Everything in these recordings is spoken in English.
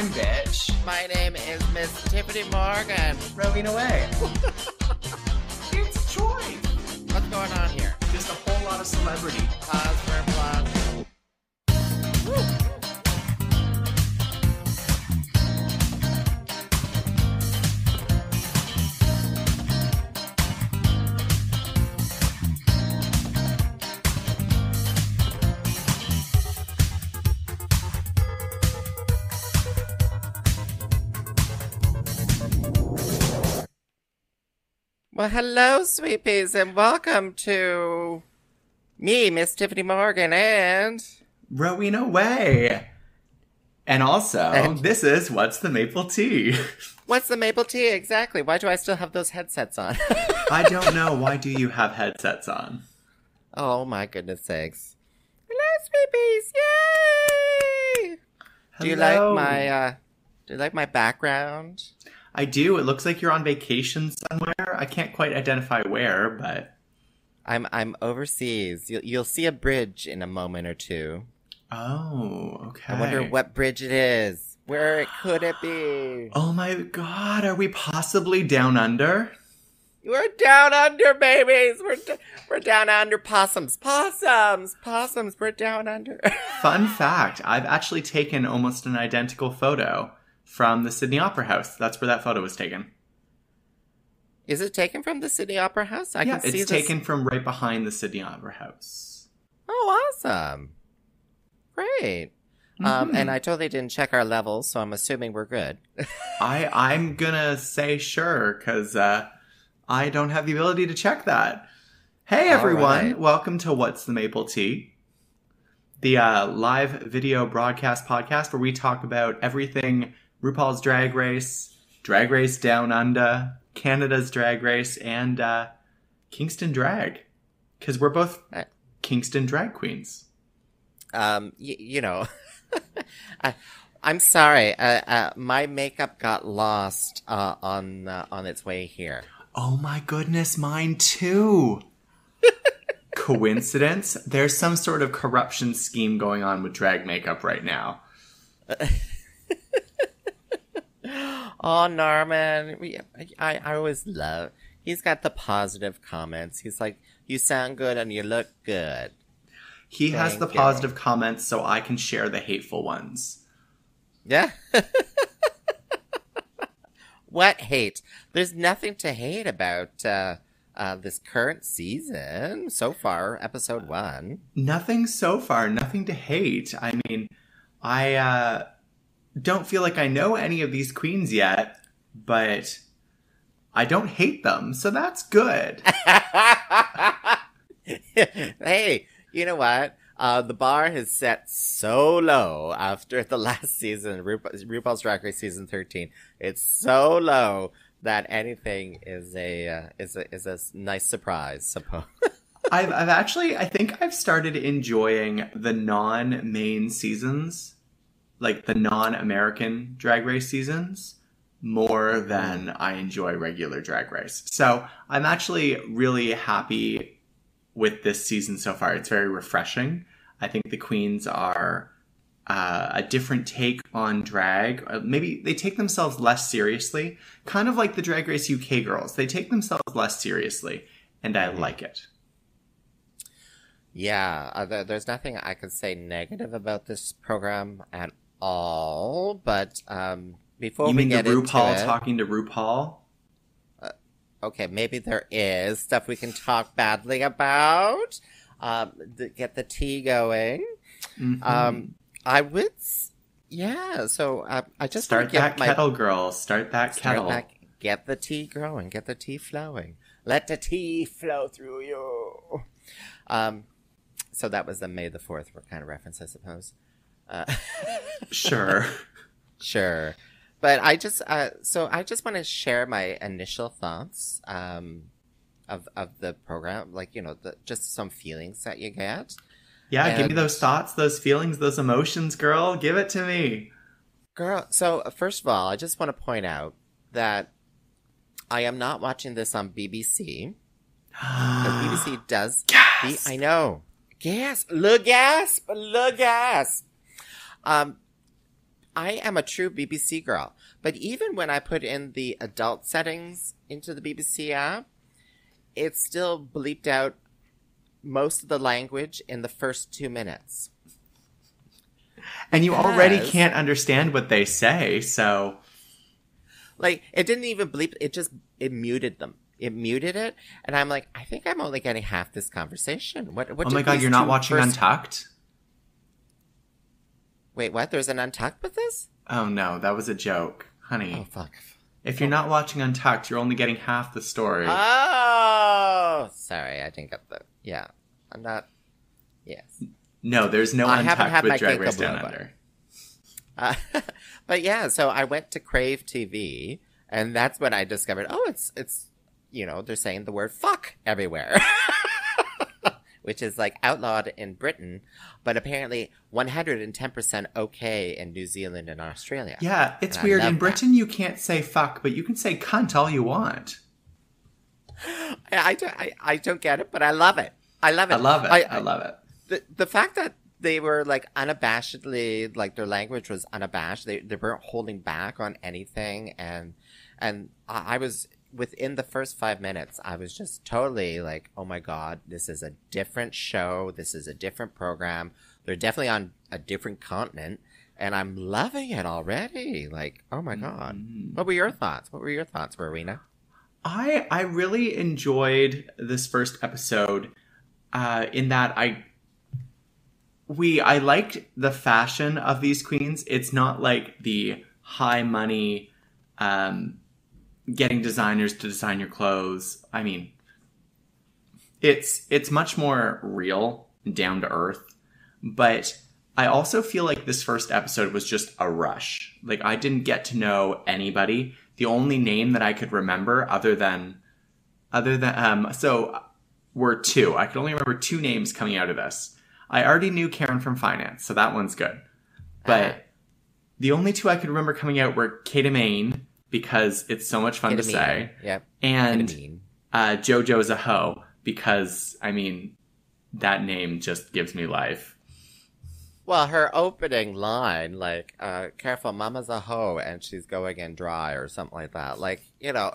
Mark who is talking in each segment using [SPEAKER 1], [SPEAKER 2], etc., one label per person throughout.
[SPEAKER 1] time, bitch.
[SPEAKER 2] My name is Miss Tyffanie Morgan.
[SPEAKER 1] Rowena Whey. celebrity.
[SPEAKER 2] For applause. Well, hello, sweet peas, and welcome to me, Miss Tyffanie Morgan, and
[SPEAKER 1] Rowena Whey. And also,
[SPEAKER 2] And-
[SPEAKER 1] this is What's the Maple Tea?
[SPEAKER 2] what's the maple tea exactly? Why do I still have those headsets on?
[SPEAKER 1] I don't know. Why do you have headsets on?
[SPEAKER 2] oh my goodness sakes! Hello, sweet peas! Yay! Do you like my uh, do you like my background?
[SPEAKER 1] I do. It looks like you're on vacation somewhere. I can't quite identify where, but.
[SPEAKER 2] I'm I'm overseas. You'll you'll see a bridge in a moment or two.
[SPEAKER 1] Oh, okay.
[SPEAKER 2] I wonder what bridge it is. Where could it be?
[SPEAKER 1] Oh my god, are we possibly down under?
[SPEAKER 2] We're down under, babies. We're d- we're down under possums, possums, possums. We're down under.
[SPEAKER 1] Fun fact I've actually taken almost an identical photo from the Sydney Opera House. That's where that photo was taken.
[SPEAKER 2] Is it taken from the Sydney Opera House? I
[SPEAKER 1] yeah,
[SPEAKER 2] can see
[SPEAKER 1] it's
[SPEAKER 2] this.
[SPEAKER 1] taken from right behind the Sydney Opera House.
[SPEAKER 2] Oh, awesome! Great. Um,
[SPEAKER 1] Mhm.
[SPEAKER 2] and I totally didn't check our levels, so I'm assuming we're good.
[SPEAKER 1] I I'm gonna say sure because uh, I don't have the ability to check that. Hey everyone,
[SPEAKER 2] right.
[SPEAKER 1] welcome to What's the Maple Tea, the uh, live video broadcast podcast where we talk about everything RuPaul's Drag Race, Drag Race Down Under, Canada's Drag Race, and uh, Kingston Drag, because we're both
[SPEAKER 2] Right.
[SPEAKER 1] Kingston drag queens.
[SPEAKER 2] um, y- you know, I, I'm sorry. Uh, uh, my makeup got lost uh, on uh, on its way here.
[SPEAKER 1] Oh my goodness, mine too. Coincidence? There's some sort of corruption scheme going on with drag makeup right now.
[SPEAKER 2] Oh, Norman, we, I, I always love. He's got the positive comments. He's like, "You sound good and you look good."
[SPEAKER 1] He has
[SPEAKER 2] Thank
[SPEAKER 1] the
[SPEAKER 2] you.
[SPEAKER 1] positive comments so I can share the hateful ones.
[SPEAKER 2] Yeah. what hate? There's nothing to hate about uh, uh, this current season so far. Episode one.
[SPEAKER 1] Nothing so far, nothing to hate. I mean, I uh, don't feel like I know any of these queens yet, but I don't hate them, so that's good.
[SPEAKER 2] hey, you know what? Uh, the bar has set so low after the last season, RuPaul, RuPaul's Drag Race season thirteen. It's so low that anything is a uh, is a is a nice surprise. Suppose.
[SPEAKER 1] I've, I've actually, I think I've started enjoying the non main seasons, like the non American drag race seasons, more than I enjoy regular drag race. So I'm actually really happy with this season so far. It's very refreshing. I think the queens are uh, a different take on drag. Uh, maybe they take themselves less seriously, kind of like the Drag Race UK girls. They take themselves less seriously, and I like it.
[SPEAKER 2] Yeah, uh, there, there's nothing I can say negative about this program at all. But um, before
[SPEAKER 1] you
[SPEAKER 2] we
[SPEAKER 1] mean the
[SPEAKER 2] get into
[SPEAKER 1] RuPaul
[SPEAKER 2] it,
[SPEAKER 1] talking to RuPaul?
[SPEAKER 2] okay, maybe there is stuff we can talk badly about. Um, th- get the tea going.
[SPEAKER 1] Mhm.
[SPEAKER 2] Um, I would, s- yeah. So uh, I just
[SPEAKER 1] start
[SPEAKER 2] want to get
[SPEAKER 1] that
[SPEAKER 2] my
[SPEAKER 1] kettle, girl. Start that
[SPEAKER 2] start
[SPEAKER 1] kettle.
[SPEAKER 2] back- get the tea growing, get the tea flowing. Let the tea flow through you. Um, so that was the May the Fourth kind of reference, I suppose. Uh,
[SPEAKER 1] Sure.
[SPEAKER 2] Sure. But I just, uh, so I just want to share my initial thoughts, um, of of the program, like you know, the, just some feelings that you get.
[SPEAKER 1] Yeah, give me those thoughts, those feelings, those emotions, girl. Give it to me.
[SPEAKER 2] Girl, so uh, first of all, I just want to point out that I am not watching this on BBC. BBC does
[SPEAKER 1] Gasp!
[SPEAKER 2] the I know. Gasp! Look gasp! Look gasp! Um I am a true BBC girl. But even when I put in the adult settings into the BBC app, it still bleeped out most of the language in the first two minutes.
[SPEAKER 1] And you already can't understand what they say, so
[SPEAKER 2] Like it didn't even bleep. It just it muted them. It muted it, and I'm like, I think I'm only getting half this conversation. What? What?
[SPEAKER 1] Oh my god, you're not watching
[SPEAKER 2] first-
[SPEAKER 1] Untucked?
[SPEAKER 2] Wait, what? There's an untucked with this?
[SPEAKER 1] Oh no, that was a joke. Honey,
[SPEAKER 2] Oh fuck.
[SPEAKER 1] if you're not watching Untucked, you're only getting half the story.
[SPEAKER 2] Oh, sorry, I didn't get the. Yeah, I'm not. Yes.
[SPEAKER 1] no, there's no
[SPEAKER 2] I
[SPEAKER 1] Untucked with Drag Race Down Under.
[SPEAKER 2] Uh, but yeah, so I went to Crave TV, and that's when I discovered, oh, it's it's you know they're saying the word fuck everywhere, which is like outlawed in Britain, but apparently 110 percent okay in New Zealand and Australia.
[SPEAKER 1] Yeah, it's
[SPEAKER 2] And
[SPEAKER 1] weird. In
[SPEAKER 2] that.
[SPEAKER 1] Britain, you can't say fuck, but you can say cunt all you want.
[SPEAKER 2] I, I, don't, I, I don't get it, but I love it. I love it.
[SPEAKER 1] I love it.
[SPEAKER 2] I,
[SPEAKER 1] I, love it.
[SPEAKER 2] the the fact that they were like unabashedly like their language was unabashed they they weren't holding back on anything and and I, I was within the first five minutes i was just totally like oh my god this is a different show this is a different program they're definitely on a different continent and i'm loving it already like oh my god
[SPEAKER 1] Mm.
[SPEAKER 2] what were your thoughts what were your thoughts Rowena?
[SPEAKER 1] I I really enjoyed this first episode uh, in that I we I liked the fashion of these queens. It's not like the high money um, getting designers to design your clothes. I mean, it's it's much more real, down to earth. But I also feel like this first episode was just a rush. Like I didn't get to know anybody. The only name that I could remember other than other than um so were two. I could only remember two names coming out of this. I already knew Karen from finance, so that one's good. But
[SPEAKER 2] Ah.
[SPEAKER 1] the only two I could remember coming out were Kita Mean because it's so much fun to say,
[SPEAKER 2] yep
[SPEAKER 1] and
[SPEAKER 2] Ketamine.
[SPEAKER 1] uh, JoJo's a hoe because I mean that name just gives me life.
[SPEAKER 2] Well, her opening line, like, uh, careful, mama's a hoe and she's going in dry or something like that. Like, you know,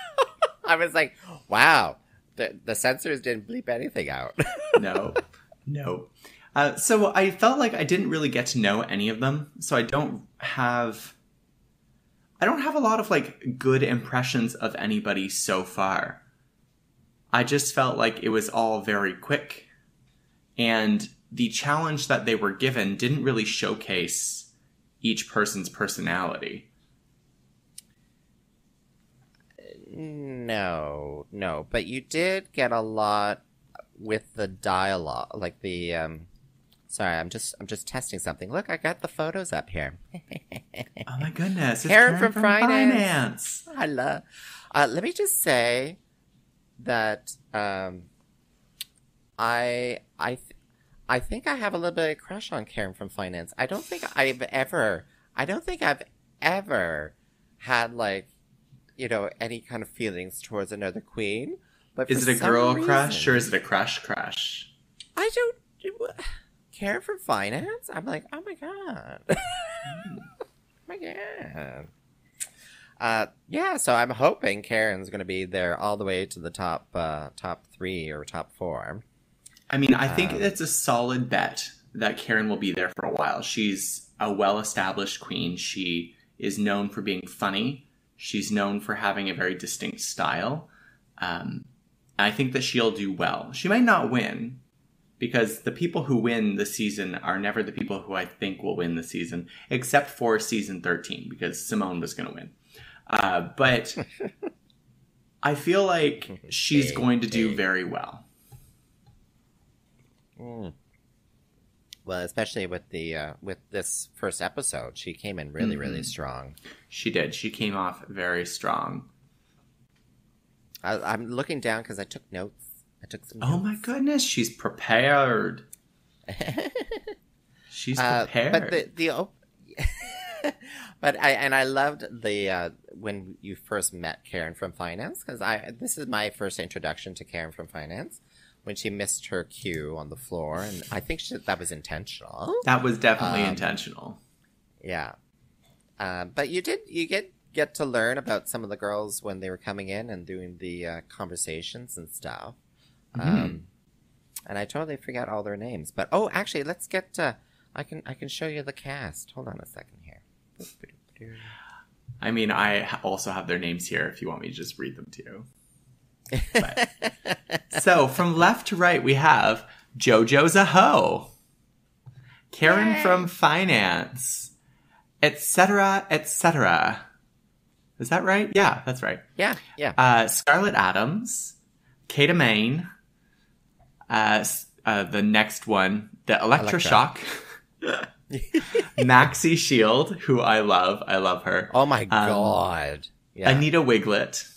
[SPEAKER 2] I was like, wow, the, the censors didn't bleep anything out.
[SPEAKER 1] no, no. Uh, so I felt like I didn't really get to know any of them, so I don't have. I don't have a lot of like good impressions of anybody so far. I just felt like it was all very quick, and the challenge that they were given didn't really showcase each person's personality.
[SPEAKER 2] no, no, but you did get a lot with the dialogue, like the, um, sorry, I'm just, I'm just testing something. Look, I got the photos up here.
[SPEAKER 1] Oh my goodness! It's
[SPEAKER 2] Karen
[SPEAKER 1] Karen,
[SPEAKER 2] from
[SPEAKER 1] from,
[SPEAKER 2] finance.
[SPEAKER 1] finance.
[SPEAKER 2] I love. Uh, let me just say that um, I I th- I think I have a little bit of crush on Karen from Finance. I don't think I've ever. I don't think I've ever had like you know any kind of feelings towards another queen. But
[SPEAKER 1] Is it a girl crush or is it a crush crush?
[SPEAKER 2] I don't. Karen for Finance. I'm like, oh my god. oh my god. Uh, yeah, so I'm hoping Karen's going to be there all the way to the top, uh, top three or top four.
[SPEAKER 1] I mean, I think
[SPEAKER 2] Um,
[SPEAKER 1] it's a solid bet that Karen will be there for a while. She's a well established queen. She is known for being funny. She's known for having a very distinct style. Um, I think that she'll do well. She might not win because the people who win the season are never the people who I think will win the season, except for season 13 because Symone was going to win. Uh, but I feel like she's going to do very well.
[SPEAKER 2] Mm. Well, especially with the uh, with this first episode, she came in really, really
[SPEAKER 1] Mhm.
[SPEAKER 2] strong.
[SPEAKER 1] She did. She came off very strong.
[SPEAKER 2] I, I'm looking down because I took notes. I took some.
[SPEAKER 1] Oh my goodness, she's prepared. She's
[SPEAKER 2] Uh,
[SPEAKER 1] prepared.
[SPEAKER 2] but the the op- but I and I loved the uh, when you first met Karen from finance because I this is my first introduction to Karen from finance when she missed her cue on the floor and I think she, that was intentional.
[SPEAKER 1] that was definitely
[SPEAKER 2] Um,
[SPEAKER 1] intentional.
[SPEAKER 2] Yeah, uh, but you did you get get to learn about some of the girls when they were coming in and doing the uh, conversations and stuff.
[SPEAKER 1] Mhm.
[SPEAKER 2] Um, and I totally forgot all their names. But oh, actually, let's get. Uh, I can I can show you the cast. Hold on a second here.
[SPEAKER 1] I mean, I also have their names here if you want me to just read them to you. But- so, from left to right, we have JoJo Zaho, Karen
[SPEAKER 2] Yay.
[SPEAKER 1] from finance, etc., etc. Is that right? Yeah, that's right.
[SPEAKER 2] yeah, yeah.
[SPEAKER 1] Uh, Scarlet Adams, Kita Mean, uh, uh, the next one, the Electra Shock, Maxi Shield, who I love. I love her.
[SPEAKER 2] oh my god. Yeah.
[SPEAKER 1] Anita Wigl'it,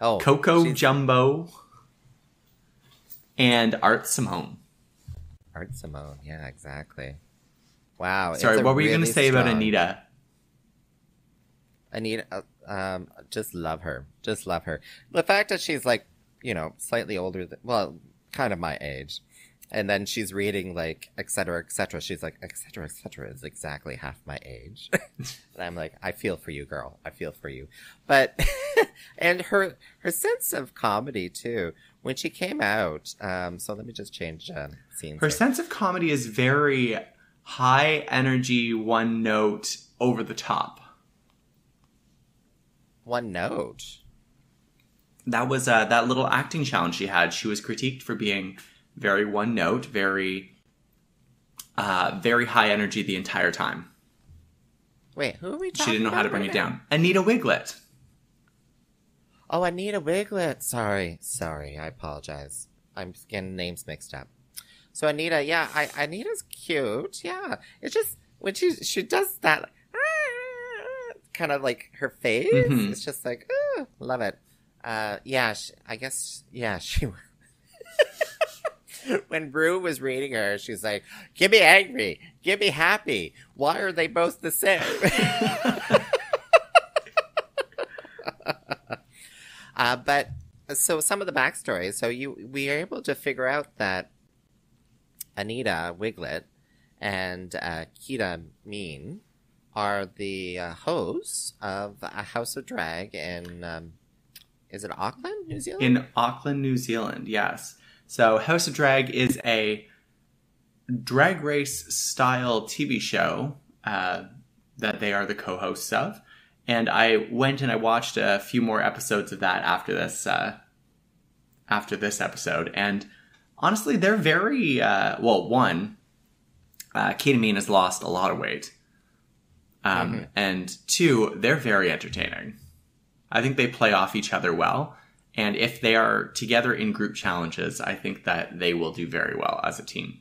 [SPEAKER 2] oh,
[SPEAKER 1] Coco
[SPEAKER 2] she's
[SPEAKER 1] Jumbo, and Art Simone.
[SPEAKER 2] Art Simone. Yeah, exactly. Wow.
[SPEAKER 1] Sorry, what were you going to
[SPEAKER 2] really
[SPEAKER 1] say about Anita?
[SPEAKER 2] Anita, uh, um, just love her. Just love her. The fact that she's like, you know, slightly older than, well, kind of my age. And then she's reading like, et cetera, et cetera. She's like, et cetera, et cetera is exactly half my age. and I'm like, I feel for you, girl. I feel for you. But, and her, her sense of comedy too. When she came out, um, so let me just change, um, scenes.
[SPEAKER 1] Her
[SPEAKER 2] here.
[SPEAKER 1] sense of comedy is very high energy, one note, over the top.
[SPEAKER 2] One note.
[SPEAKER 1] That was uh, that little acting challenge she had. She was critiqued for being very one note, very, uh, very high energy the entire time.
[SPEAKER 2] Wait, who are we talking
[SPEAKER 1] She didn't know how to bring
[SPEAKER 2] right
[SPEAKER 1] it
[SPEAKER 2] now?
[SPEAKER 1] down. Anita Wigl'it.
[SPEAKER 2] Oh, Anita Wigl'it. Sorry, sorry. I apologize. I'm getting names mixed up. So Anita, yeah, I, Anita's cute. Yeah, it's just when she she does that, like, kind of like her face.
[SPEAKER 1] Mhm.
[SPEAKER 2] It's just like, oh, love it. Uh, yeah, she, I guess, yeah, she. when Ru was reading her, she's like, "Give me angry, give me happy. Why are they both the same?" Uh, but so some of the backstory. So you we are able to figure out that Anita Wigl'it and uh, Kita Mean are the uh, hosts of a House of Drag in um, is it Auckland, New Zealand?
[SPEAKER 1] in Auckland, New Zealand. Yes. So House of Drag is a drag race style TV show uh, that they are the co-hosts of, and I went and I watched a few more episodes of that after this uh, after this episode, and honestly, they're very uh, well. One, uh, Ketamine has lost a lot of weight, um,
[SPEAKER 2] Mhm.
[SPEAKER 1] and two, they're very entertaining. I think they play off each other well. And if they are together in group challenges, I think that they will do very well as a team.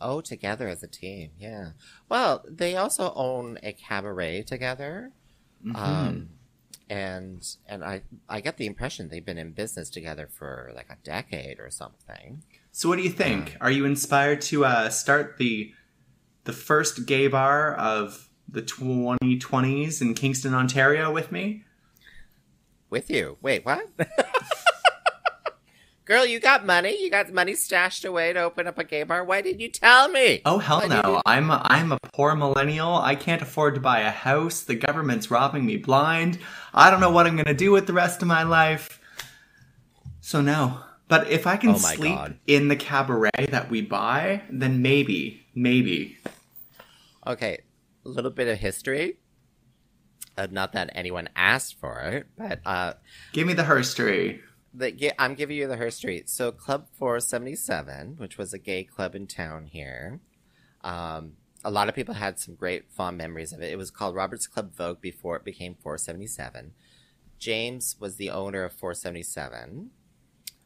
[SPEAKER 2] Oh, together as a team, yeah. Well, they also own a cabaret together.
[SPEAKER 1] Mm-hmm.
[SPEAKER 2] Um, and and I I get the impression they've been in business together for like a decade or something.
[SPEAKER 1] so, what do you think? Are you inspired to uh, start the the first gay bar of the 2020s in Kingston, Ontario, with me?
[SPEAKER 2] With you. Wait, what? Girl, you got money? You got money stashed away to open up a gay bar? Why didn't you tell me?
[SPEAKER 1] Oh hell
[SPEAKER 2] Why
[SPEAKER 1] no! I'm a, I'm a poor millennial. I can't afford to buy a house. The government's robbing me blind. I don't know what I'm gonna do with the rest of my life. So no. But if I can
[SPEAKER 2] Oh
[SPEAKER 1] sleep
[SPEAKER 2] God.
[SPEAKER 1] in the cabaret that we buy, then maybe, maybe.
[SPEAKER 2] Okay, a little bit of history. Uh, not that anyone asked for it, but uh,
[SPEAKER 1] Give me the herstory.
[SPEAKER 2] the, I'm giving you the history. So, Club 477, which was a gay club in town here, um, a lot of people had some great fond memories of it. It was called Robert's Club Vogue before it became 477. James was the owner of 477,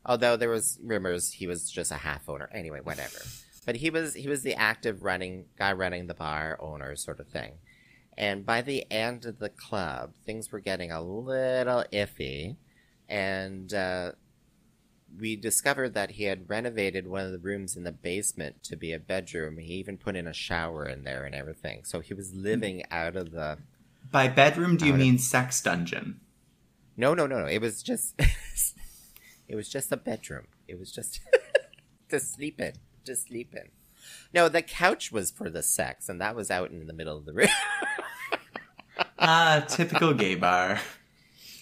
[SPEAKER 2] although there was rumors he was just a half owner. Anyway, whatever. But he was he was the active running guy running the bar owner sort of thing. And by the end of the club, things were getting a little iffy and uh, we discovered that he had renovated one of the rooms in the basement to be a bedroom. He even put in a shower in there and everything. So he was living out of the.
[SPEAKER 1] By bedroom, do you
[SPEAKER 2] Out of-
[SPEAKER 1] mean sex dungeon?
[SPEAKER 2] No, no, no, no. It was just. it was just a bedroom. It was just to sleep in. To sleep in. No, the couch was for the sex, and that was out in the middle of the room.
[SPEAKER 1] Ah, typical gay bar.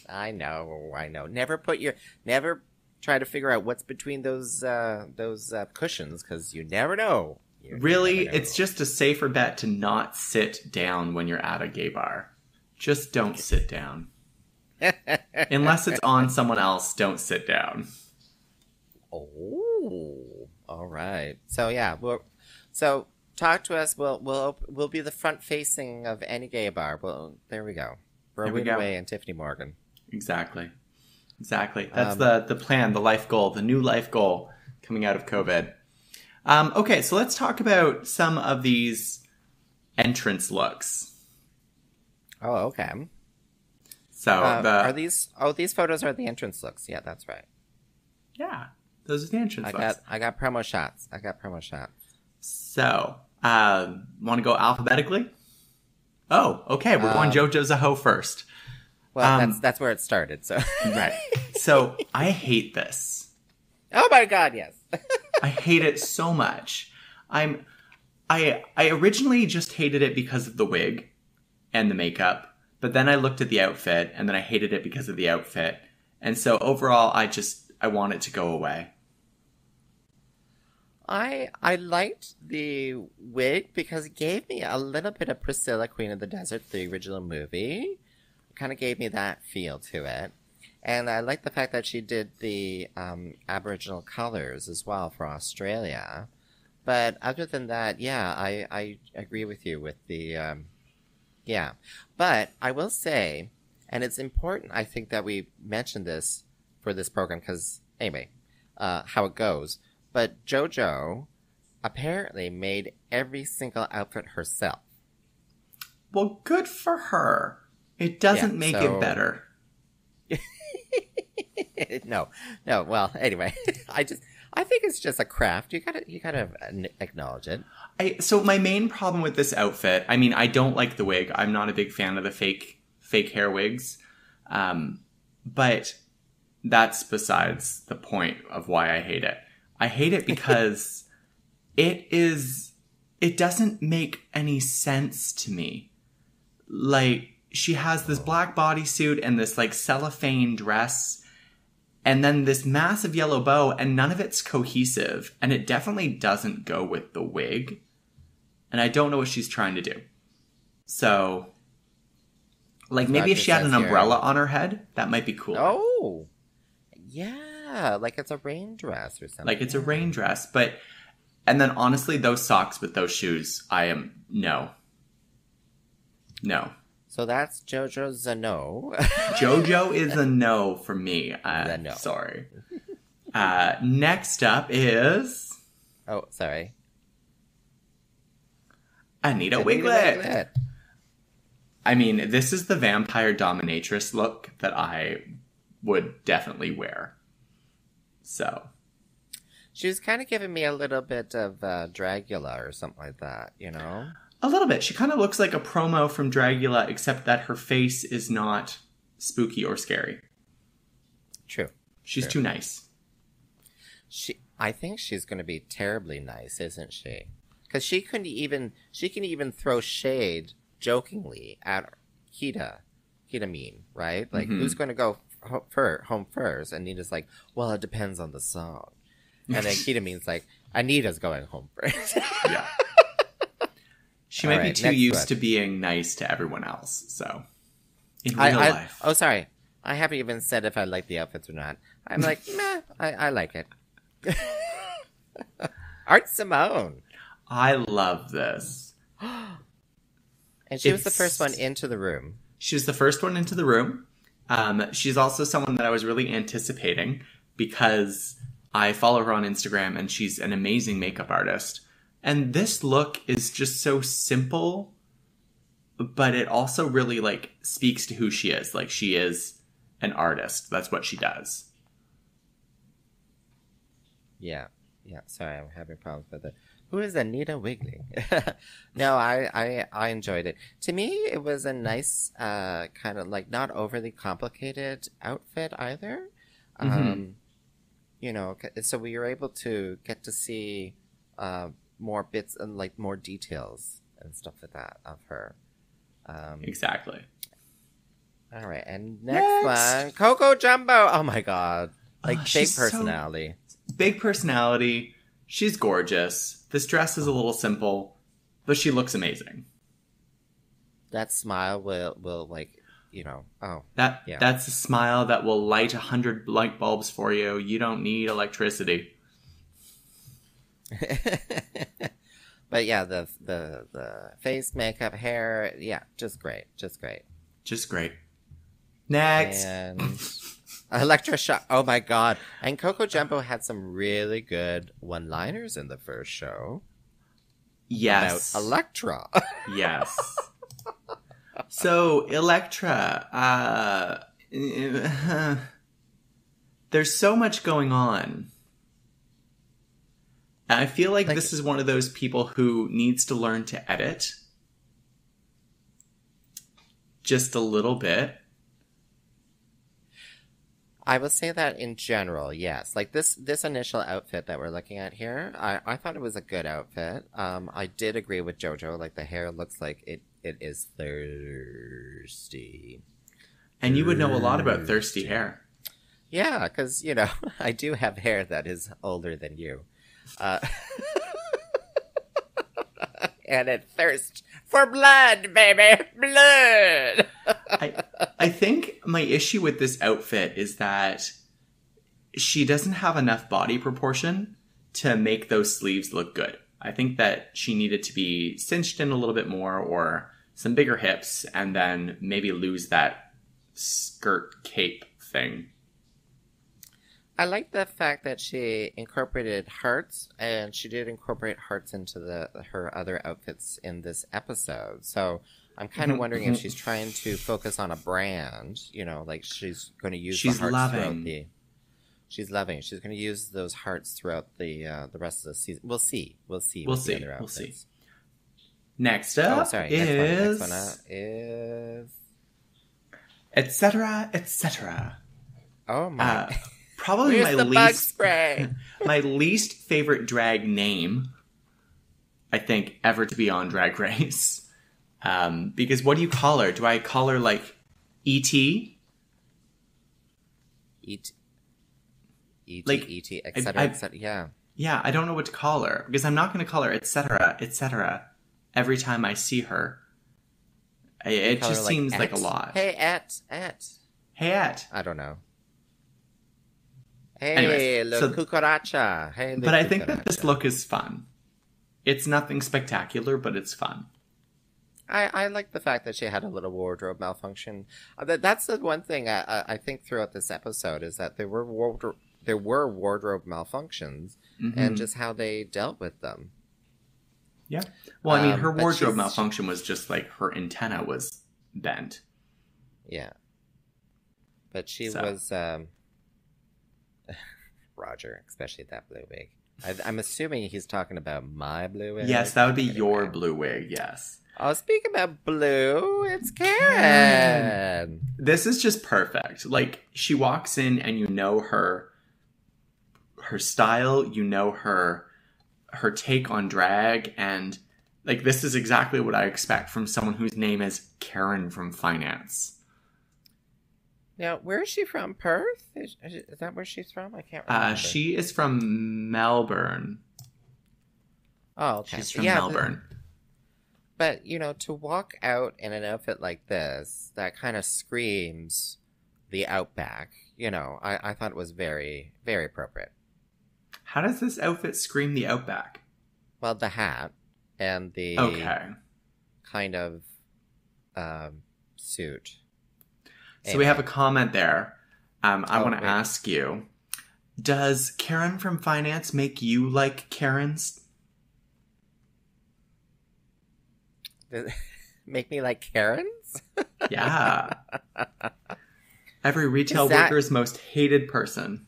[SPEAKER 2] I know, I know. Never put your, never try to figure out what's between those uh, those uh, cushions because you never know. You
[SPEAKER 1] Really,
[SPEAKER 2] never know.
[SPEAKER 1] it's just a safer bet to not sit down when you're at a gay bar. Just don't sit down. Unless it's on someone else, don't sit down.
[SPEAKER 2] oh, all right. So yeah, well, so talk to us. We'll we'll we'll be the front facing of any gay bar. Well, there we go. Rowan. Whey and Tyffanie Morgan.
[SPEAKER 1] Exactly. Exactly. That's
[SPEAKER 2] Um,
[SPEAKER 1] the the plan, the life goal, the new life goal coming out of COVID. Um, okay, so let's talk about some of these entrance looks.
[SPEAKER 2] Oh, okay.
[SPEAKER 1] So
[SPEAKER 2] Uh,
[SPEAKER 1] the
[SPEAKER 2] are these? Oh, these photos are the entrance looks. Yeah, that's right.
[SPEAKER 1] yeah, those are the entrance
[SPEAKER 2] I
[SPEAKER 1] looks.
[SPEAKER 2] got I got promo shots. I got promo shots.
[SPEAKER 1] So, um, want to go alphabetically? Oh, okay. We're going
[SPEAKER 2] Um,
[SPEAKER 1] JoJo Zaho first.
[SPEAKER 2] Well,
[SPEAKER 1] Um,
[SPEAKER 2] that's that's where it started. So.
[SPEAKER 1] Right. So I hate this.
[SPEAKER 2] oh my God! Yes.
[SPEAKER 1] I hate it so much. I'm I I originally just hated it because of the wig and the makeup, but then I looked at the outfit and then I hated it because of the outfit. And so overall I just I want it to go away.
[SPEAKER 2] I I liked the wig because it gave me a little bit of Priscilla, Queen of the Desert, the original movie. Kind of gave me that feel to it, and I like the fact that she did the um, Aboriginal colors as well for Australia. But other than that, yeah, I I agree with you with the um, yeah. But I will say, and it's important, I think that we mentioned this for this program because anyway, uh, how it goes. But JoJo apparently made every single outfit herself.
[SPEAKER 1] Well, good for her. It doesn't
[SPEAKER 2] Yeah,
[SPEAKER 1] make
[SPEAKER 2] so-
[SPEAKER 1] it better.
[SPEAKER 2] no, no. Well, anyway, I just I think it's just a craft. You gotta you gotta acknowledge it.
[SPEAKER 1] I, so my main problem with this outfit, I mean, I don't like the wig. I'm not a big fan of the fake fake hair wigs, um, but that's besides the point of why I hate it. I hate it because it is it doesn't make any sense to me. Like she has this black bodysuit and this like cellophane dress and then this massive yellow bow and none of it's cohesive and it definitely doesn't go with the wig. And i don't know what she's trying to do. So like maybe if she had an umbrella
[SPEAKER 2] your-
[SPEAKER 1] on her head that might be cool
[SPEAKER 2] Oh, yeah, like it's a rain dress or something.
[SPEAKER 1] like it's a rain dress but and then honestly those socks with those shoes i am no no
[SPEAKER 2] So that's JoJo's a no.
[SPEAKER 1] jojo is a no for me uh,
[SPEAKER 2] no.
[SPEAKER 1] sorry uh, next up is
[SPEAKER 2] oh, sorry.
[SPEAKER 1] anita
[SPEAKER 2] Anita
[SPEAKER 1] Wigl'it
[SPEAKER 2] Wigl'it.
[SPEAKER 1] I mean, this is the vampire dominatrix look that I would definitely wear. So,
[SPEAKER 2] She was kind of giving me a little bit of uh, Dragula or something like that, you know?
[SPEAKER 1] a little bit. She kind of looks like a promo from Dragula, except that her face is not spooky or scary.
[SPEAKER 2] True.
[SPEAKER 1] She's
[SPEAKER 2] Sure.
[SPEAKER 1] too nice.
[SPEAKER 2] She, I think she's going to be terribly nice, isn't she? Because she couldn't even, she can even throw shade jokingly at Kita, Kita Mean, right? Like,
[SPEAKER 1] Mhm.
[SPEAKER 2] who's going to go ho- fir- home first? And Nita's like, well, it depends on the song. And then Kita Mean's like, Anita's going home first.
[SPEAKER 1] Yeah. She
[SPEAKER 2] All
[SPEAKER 1] might be too used
[SPEAKER 2] one.
[SPEAKER 1] to being nice to everyone else. So, in real
[SPEAKER 2] I, I,
[SPEAKER 1] life.
[SPEAKER 2] oh, sorry. I haven't even said if I like the outfits or not. I'm like, meh, I, I like it. Art Simone.
[SPEAKER 1] I love this.
[SPEAKER 2] And she was the first one into the room.
[SPEAKER 1] She was the first one into the room. Um, she's also someone that I was really anticipating because I follow her on Instagram and she's an amazing makeup artist. And this look is just so simple, but it also really like speaks to who she is. Like she is an artist. That's what she does.
[SPEAKER 2] Yeah, yeah. Sorry, I'm having problems with it. Who is Anita Wiggling? no, I, I I enjoyed it. To me, it was a nice, uh, kind of like not overly complicated outfit either.
[SPEAKER 1] Mhm.
[SPEAKER 2] Um, you know, so we were able to get to see uh, more bits and like more details and stuff like that of her. Um,
[SPEAKER 1] Exactly.
[SPEAKER 2] all right, and next,
[SPEAKER 1] Next.
[SPEAKER 2] one, Coco Jumbo. Oh my god, like
[SPEAKER 1] Oh,
[SPEAKER 2] big
[SPEAKER 1] she's so-
[SPEAKER 2] personality.
[SPEAKER 1] Big personality. She's gorgeous. This dress is a little simple, but she looks amazing.
[SPEAKER 2] That smile will will like you know. Oh,
[SPEAKER 1] That
[SPEAKER 2] Yeah.
[SPEAKER 1] that's a smile that will light a hundred light bulbs for you. You don't need electricity.
[SPEAKER 2] but yeah, the the the face makeup, hair, yeah, just great, just great.
[SPEAKER 1] Just great. Next.
[SPEAKER 2] And Electra Shock. Oh my god! And Coco Jumbo had some really good one-liners in the first show
[SPEAKER 1] yes.
[SPEAKER 2] about Electra.
[SPEAKER 1] Yes. so, Electra, uh, there's so much going on. I feel like,
[SPEAKER 2] Like-
[SPEAKER 1] this is one of those people who needs to learn to edit just a little bit.
[SPEAKER 2] I will say that in general, yes. Like this this initial outfit that we're looking at here, I, I thought it was a good outfit. Um, I did agree with Jojo. Like the hair looks like it it is thirsty.
[SPEAKER 1] And you would know a lot about thirsty hair.
[SPEAKER 2] Yeah, because you know I do have hair that is older than you, uh, and it thirsts for blood, baby, blood.
[SPEAKER 1] I, I think my issue with this outfit is that she doesn't have enough body proportion to make those sleeves look good. I think that she needed to be cinched in a little bit more or some bigger hips and then maybe lose that skirt cape thing.
[SPEAKER 2] I like the fact that she incorporated hearts, and she did incorporate hearts into the her other outfits in this episode. So I'm kind of wondering if
[SPEAKER 1] mhm.
[SPEAKER 2] she's trying to focus on a brand. You know, like she's going to use
[SPEAKER 1] She's
[SPEAKER 2] the hearts
[SPEAKER 1] loving.
[SPEAKER 2] throughout the. She's loving. She's going to use those hearts throughout the uh, the rest of the season. We'll see. We'll see.
[SPEAKER 1] We'll see. We'll see. Next
[SPEAKER 2] Oh,
[SPEAKER 1] up
[SPEAKER 2] sorry.
[SPEAKER 1] is
[SPEAKER 2] Next one. Next one is.
[SPEAKER 1] etc. etc.
[SPEAKER 2] Oh my!
[SPEAKER 1] Uh, probably my least
[SPEAKER 2] spray?
[SPEAKER 1] my least favorite drag name, I think, ever to be on Drag Race. Um, because what do you call her? Do I call her like E.T.?
[SPEAKER 2] Eat. Eat.
[SPEAKER 1] Like,
[SPEAKER 2] Eat.
[SPEAKER 1] I-
[SPEAKER 2] Etc. Etc. Yeah.
[SPEAKER 1] Yeah, I don't know what to call her because I'm not going to call her etc. etc. every time I see her. I, it
[SPEAKER 2] Call her,
[SPEAKER 1] just seems like a lot.
[SPEAKER 2] Hey, et, et.
[SPEAKER 1] Hey, at.
[SPEAKER 2] I don't know. Hey,
[SPEAKER 1] Anyways,
[SPEAKER 2] look,
[SPEAKER 1] so-
[SPEAKER 2] cucaracha. Hey,
[SPEAKER 1] But I think that this look is fun. It's nothing spectacular, but it's fun.
[SPEAKER 2] I, I like the fact that she had a little wardrobe malfunction. Uh, that, that's the one thing I, I, I think throughout this episode is that there were wardrobe, there were wardrobe malfunctions
[SPEAKER 1] Mhm.
[SPEAKER 2] and just how they dealt with them.
[SPEAKER 1] Yeah. Well, I mean,
[SPEAKER 2] Um,
[SPEAKER 1] her
[SPEAKER 2] but
[SPEAKER 1] wardrobe malfunction was just like her antenna was bent.
[SPEAKER 2] Yeah. But she
[SPEAKER 1] So.
[SPEAKER 2] was um Roger, especially that blue wig. I, I'm assuming he's talking about my blue wig.
[SPEAKER 1] Yes, that would be your blue wig. Yes.
[SPEAKER 2] Oh, speak about blue, it's Karen.
[SPEAKER 1] This is just perfect. Like she walks in and you know her her style, you know her her take on drag and like this is exactly what I expect from someone whose name is Karen from finance.
[SPEAKER 2] Now, where is she from? Perth? Is, is that where she's from? I can't remember.
[SPEAKER 1] Uh, she is from Melbourne.
[SPEAKER 2] Oh, okay.
[SPEAKER 1] She's from
[SPEAKER 2] Yeah,
[SPEAKER 1] Melbourne.
[SPEAKER 2] But, you know, to walk out in an outfit like this, that kind of screams the outback. You know, I, I thought it was very, very appropriate.
[SPEAKER 1] How does this outfit scream the outback?
[SPEAKER 2] Well, the hat and the
[SPEAKER 1] Okay.
[SPEAKER 2] kind of um, suit.
[SPEAKER 1] So we have a comment there. Um, I
[SPEAKER 2] Oh,
[SPEAKER 1] want to ask you: Does Karen from finance make you like Karens?
[SPEAKER 2] Make me like Karens?
[SPEAKER 1] Yeah. Every retail
[SPEAKER 2] that-
[SPEAKER 1] worker's most hated person.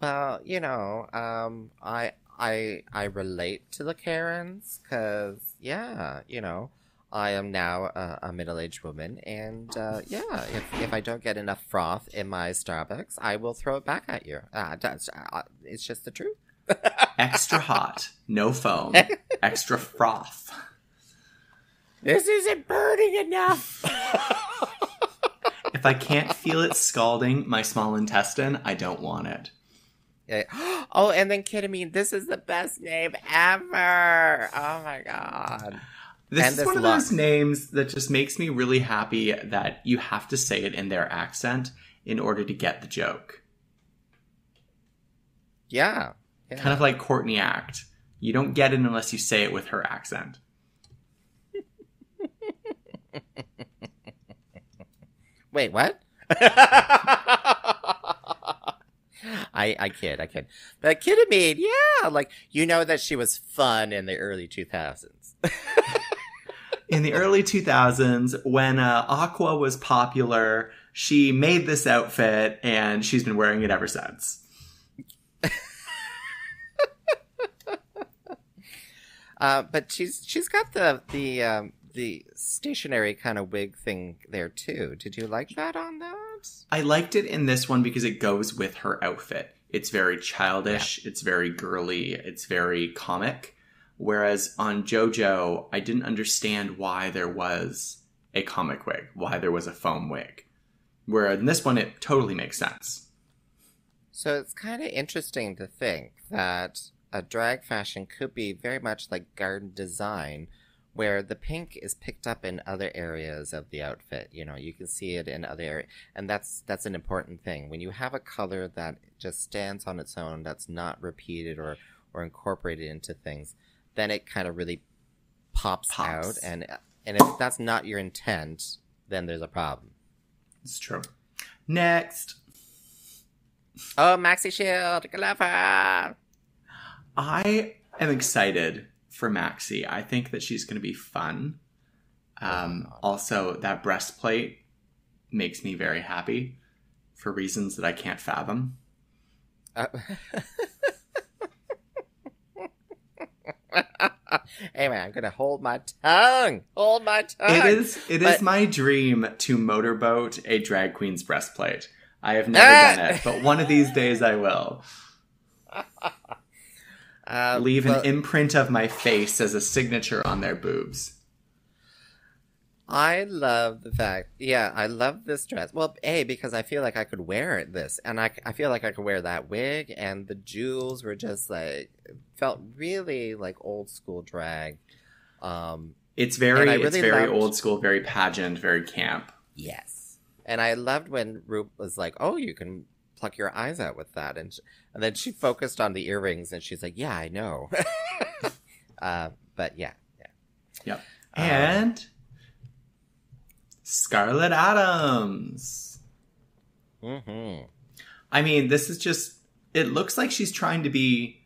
[SPEAKER 2] Well, you know, um, I I I relate to the Karens because yeah, you know, I am now a, a middle-aged woman, and uh, yeah, if if I don't get enough froth in my Starbucks, I will throw it back at you. Uh, that's, uh, it's just the truth.
[SPEAKER 1] Extra hot, no foam, extra froth.
[SPEAKER 2] This isn't burning enough.
[SPEAKER 1] If I can't feel it scalding my small intestine, I don't want it.
[SPEAKER 2] Yeah. Oh, and then ketamine. This is the best name ever. Oh my god.
[SPEAKER 1] This
[SPEAKER 2] And
[SPEAKER 1] is
[SPEAKER 2] this
[SPEAKER 1] one of
[SPEAKER 2] look.
[SPEAKER 1] those names that just makes me really happy that you have to say it in their accent in order to get the joke.
[SPEAKER 2] Yeah. yeah.
[SPEAKER 1] Kind of like Courtney Act. You don't get it unless you say it with her accent.
[SPEAKER 2] Wait, what? I I kid, I kid. But ketamine, yeah, like you know that she was fun in the early two thousands.
[SPEAKER 1] In the early 2000s, when uh, Aqua was popular, she made this outfit and she's been wearing it ever since.
[SPEAKER 2] Uh, but she's she's got the the um, the stationary kind of wig thing there too. Did you like that on that?
[SPEAKER 1] I liked it in this one because it goes with her outfit. It's very childish, it's very girly, it's very comic. Whereas on JoJo, I didn't understand why there was a comic wig, why there was a foam wig. Where in this one, it totally makes sense.
[SPEAKER 2] So it's kind of interesting to think that a drag fashion could be very much like garden design, where the pink is picked up in other areas of the outfit. You know, you can see it in other areas, and that's that's an important thing. When you have a color that just stands on its own, that's not repeated or or incorporated into things, then it kind of really pops,
[SPEAKER 1] Pops.
[SPEAKER 2] out. And and if that's not your intent, then there's a problem.
[SPEAKER 1] It's true. Next,
[SPEAKER 2] Oh, Maxi Shield, I love.
[SPEAKER 1] I am excited for Maxi. I think that she's going to be fun. Um, also, that breastplate makes me very happy for reasons that I can't fathom.
[SPEAKER 2] Uh, hey man, I'm gonna hold my tongue. Hold my tongue.
[SPEAKER 1] It is it is
[SPEAKER 2] But-
[SPEAKER 1] my dream to motorboat a drag queen's breastplate. I have never
[SPEAKER 2] Ah!
[SPEAKER 1] done it, but one of these days I will.
[SPEAKER 2] Uh,
[SPEAKER 1] Leave an imprint of my face as a signature on their boobs.
[SPEAKER 2] I love the fact. Yeah, I love this dress. Well, a because I feel like I could wear this, and I I feel like I could wear that wig, and the jewels were just like felt really like old school drag. Um,
[SPEAKER 1] It's very
[SPEAKER 2] I
[SPEAKER 1] it's very
[SPEAKER 2] loved-
[SPEAKER 1] old school, very pageant, very camp.
[SPEAKER 2] Yes. And I loved when Roop was like, "Oh, you can pluck your eyes out with that," and sh- and then she focused on the earrings, and she's like, "Yeah, I know." uh, but yeah, yeah.
[SPEAKER 1] Yep.
[SPEAKER 2] Um,
[SPEAKER 1] And Scarlet Adams.
[SPEAKER 2] Mm-hmm.
[SPEAKER 1] I mean, this is just it looks like she's trying to be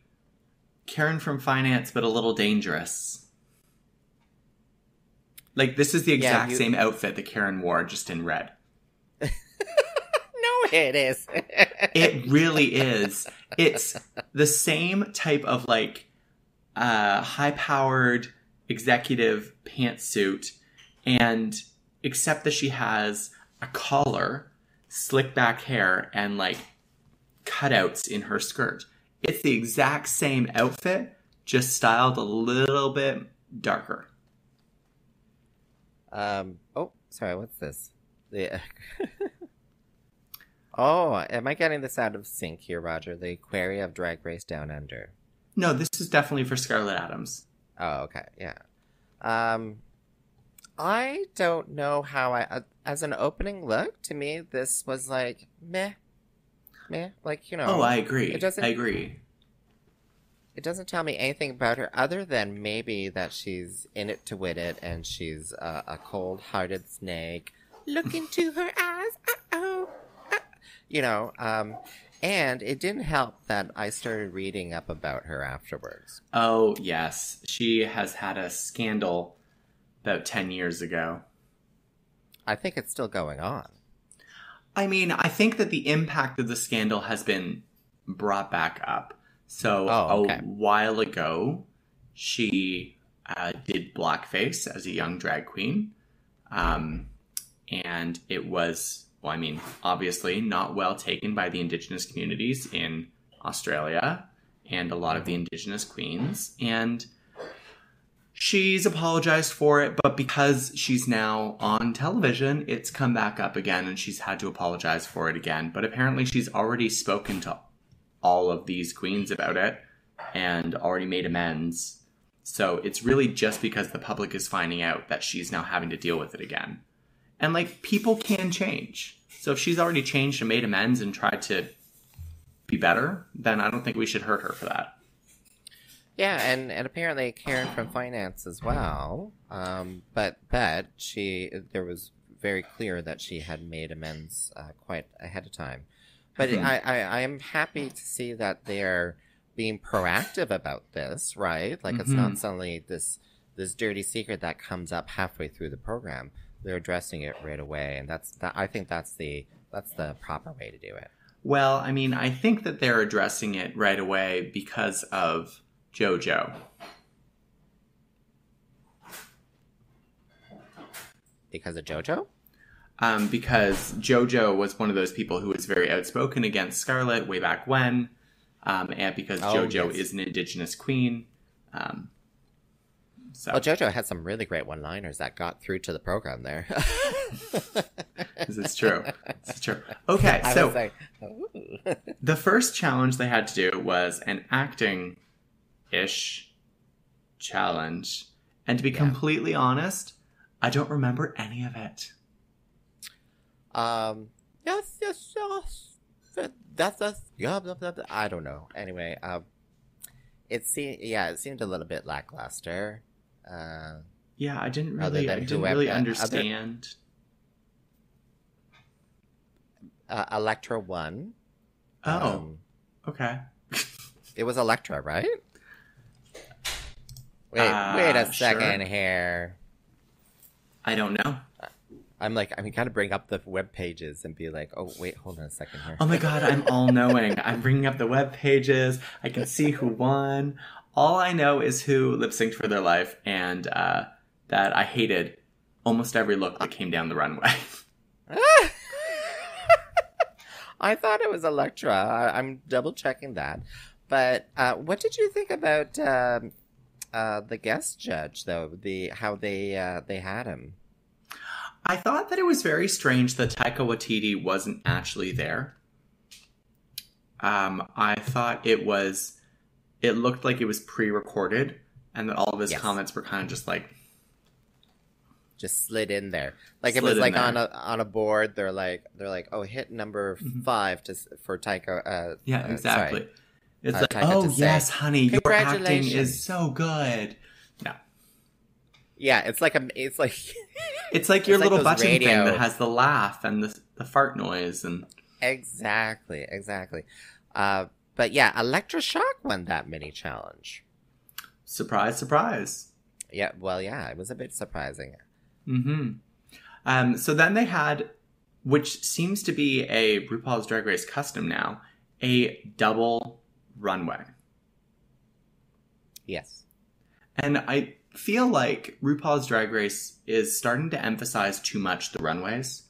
[SPEAKER 1] Karen from finance but a little dangerous. Like this is the
[SPEAKER 2] Yeah,
[SPEAKER 1] exact
[SPEAKER 2] you-
[SPEAKER 1] same outfit that Karen wore just in red.
[SPEAKER 2] No, it is.
[SPEAKER 1] It really is. It's the same type of like uh, high powered executive pantsuit, and except that she has a collar, slick back hair, and like cutouts in her skirt. It's the exact same outfit, just styled a little bit darker.
[SPEAKER 2] um. Oh, sorry. What's this? The. oh, am I getting this out of sync here, Roger? The Query of Drag Race Down Under.
[SPEAKER 1] No, this is definitely for Scarlet Adams.
[SPEAKER 2] Oh, okay, yeah. Um, I don't know how I, uh, as an opening look, to me, this was like meh, meh. Like you know,
[SPEAKER 1] Oh, I agree.
[SPEAKER 2] It doesn't-
[SPEAKER 1] I agree.
[SPEAKER 2] it doesn't tell me anything about her other than maybe that she's in it to win it, and she's uh, a cold-hearted snake. Look into her eyes. Uh, you know, um, and it didn't help that I started reading up about her afterwards.
[SPEAKER 1] Oh, yes. She has had a scandal about 10 years ago.
[SPEAKER 2] I think it's still going on.
[SPEAKER 1] I mean, I think that the impact of the scandal has been brought back up. So
[SPEAKER 2] Oh, okay.
[SPEAKER 1] a while ago, she uh, did blackface as a young drag queen, um, and it was, well, I mean, obviously not well taken by the Indigenous communities in Australia and a lot of the Indigenous queens, and she's apologized for it, but because she's now on television, it's come back up again and she's had to apologize for it again. But apparently, she's already spoken to all of these queens about it and already made amends. So it's really just because the public is finding out that she's now having to deal with it again. And like, people can change. So if she's already changed and made amends and tried to be better, then I don't think we should hurt her for that.
[SPEAKER 2] Yeah, and, and apparently Karen from finance as well. Um, but but she there was very clear that she had made amends uh, quite ahead of time. But
[SPEAKER 1] Mhm.
[SPEAKER 2] I, I I am happy to see that they're being proactive about this, right? Like it's not
[SPEAKER 1] Mhm.
[SPEAKER 2] suddenly this this dirty secret that comes up halfway through the program. They're addressing it right away, and that's that. I think that's the that's the proper way to do it.
[SPEAKER 1] Well, I mean, I think that they're addressing it right away because of JoJo.
[SPEAKER 2] Because of JoJo.
[SPEAKER 1] Um, because JoJo was one of those people who was very outspoken against Scarlet way back when, um, and because
[SPEAKER 2] Oh,
[SPEAKER 1] JoJo
[SPEAKER 2] yes.
[SPEAKER 1] is an Indigenous queen. Um, so
[SPEAKER 2] Well, JoJo had some really great one-liners that got through to the program there.
[SPEAKER 1] this is true. It's true. Okay,
[SPEAKER 2] I
[SPEAKER 1] so
[SPEAKER 2] like,
[SPEAKER 1] the first challenge they had to do was an acting ish challenge. And to be
[SPEAKER 2] Yeah.
[SPEAKER 1] completely honest, I don't remember any of it.
[SPEAKER 2] um, yes, yes, yes. That- That's that's yeah. Blah, blah, blah. I don't know. Anyway, um, it seemed yeah, it seemed a little bit lackluster. Uh,
[SPEAKER 1] Yeah, I didn't really, I didn't really
[SPEAKER 2] uh, other-
[SPEAKER 1] understand.
[SPEAKER 2] uh, Electra won.
[SPEAKER 1] Oh,
[SPEAKER 2] Um,
[SPEAKER 1] okay.
[SPEAKER 2] it was Electra, right? Wait,
[SPEAKER 1] Uh,
[SPEAKER 2] wait a
[SPEAKER 1] sure.
[SPEAKER 2] second here.
[SPEAKER 1] I don't know.
[SPEAKER 2] I'm like, I'm gonna bring up the web pages and be like, oh wait, hold on a second here.
[SPEAKER 1] Oh my god, I'm all knowing. I'm bringing up the web pages. I can see who won. All I know is who lip synced for their life, and uh, that I hated almost every look that came down the runway.
[SPEAKER 2] I thought it was Electra. I, I'm double checking that. But uh, what did you think about um, uh, the guest judge, though? The how they uh, they had him.
[SPEAKER 1] I thought that it was very strange that Taika Waititi wasn't actually there. Um, I thought it was, it looked like it was pre-recorded, and that all of his
[SPEAKER 2] Yes.
[SPEAKER 1] comments were kind of just like,
[SPEAKER 2] Just slid in there, like it was like
[SPEAKER 1] there.
[SPEAKER 2] on a on a board. They're like they're like, oh, hit number
[SPEAKER 1] Mhm.
[SPEAKER 2] five to for Taika. Uh,
[SPEAKER 1] yeah,
[SPEAKER 2] uh,
[SPEAKER 1] exactly.
[SPEAKER 2] sorry.
[SPEAKER 1] It's
[SPEAKER 2] Uh,
[SPEAKER 1] like,
[SPEAKER 2] Taika
[SPEAKER 1] oh
[SPEAKER 2] to say,
[SPEAKER 1] yes, honey, your acting is so good.
[SPEAKER 2] Yeah, yeah. it's like a it's like
[SPEAKER 1] It's like your
[SPEAKER 2] It's
[SPEAKER 1] little
[SPEAKER 2] those
[SPEAKER 1] button thing that has the laugh and the the fart noise and
[SPEAKER 2] exactly exactly. Uh, but yeah, Electra Shock won that mini challenge.
[SPEAKER 1] surprise, surprise.
[SPEAKER 2] Yeah, well, yeah, it was a bit surprising.
[SPEAKER 1] Mm-hmm. Um, so then they had, which seems to be a RuPaul's Drag Race custom now, a double runway.
[SPEAKER 2] Yes.
[SPEAKER 1] And I feel like RuPaul's Drag Race is starting to emphasize too much the runways,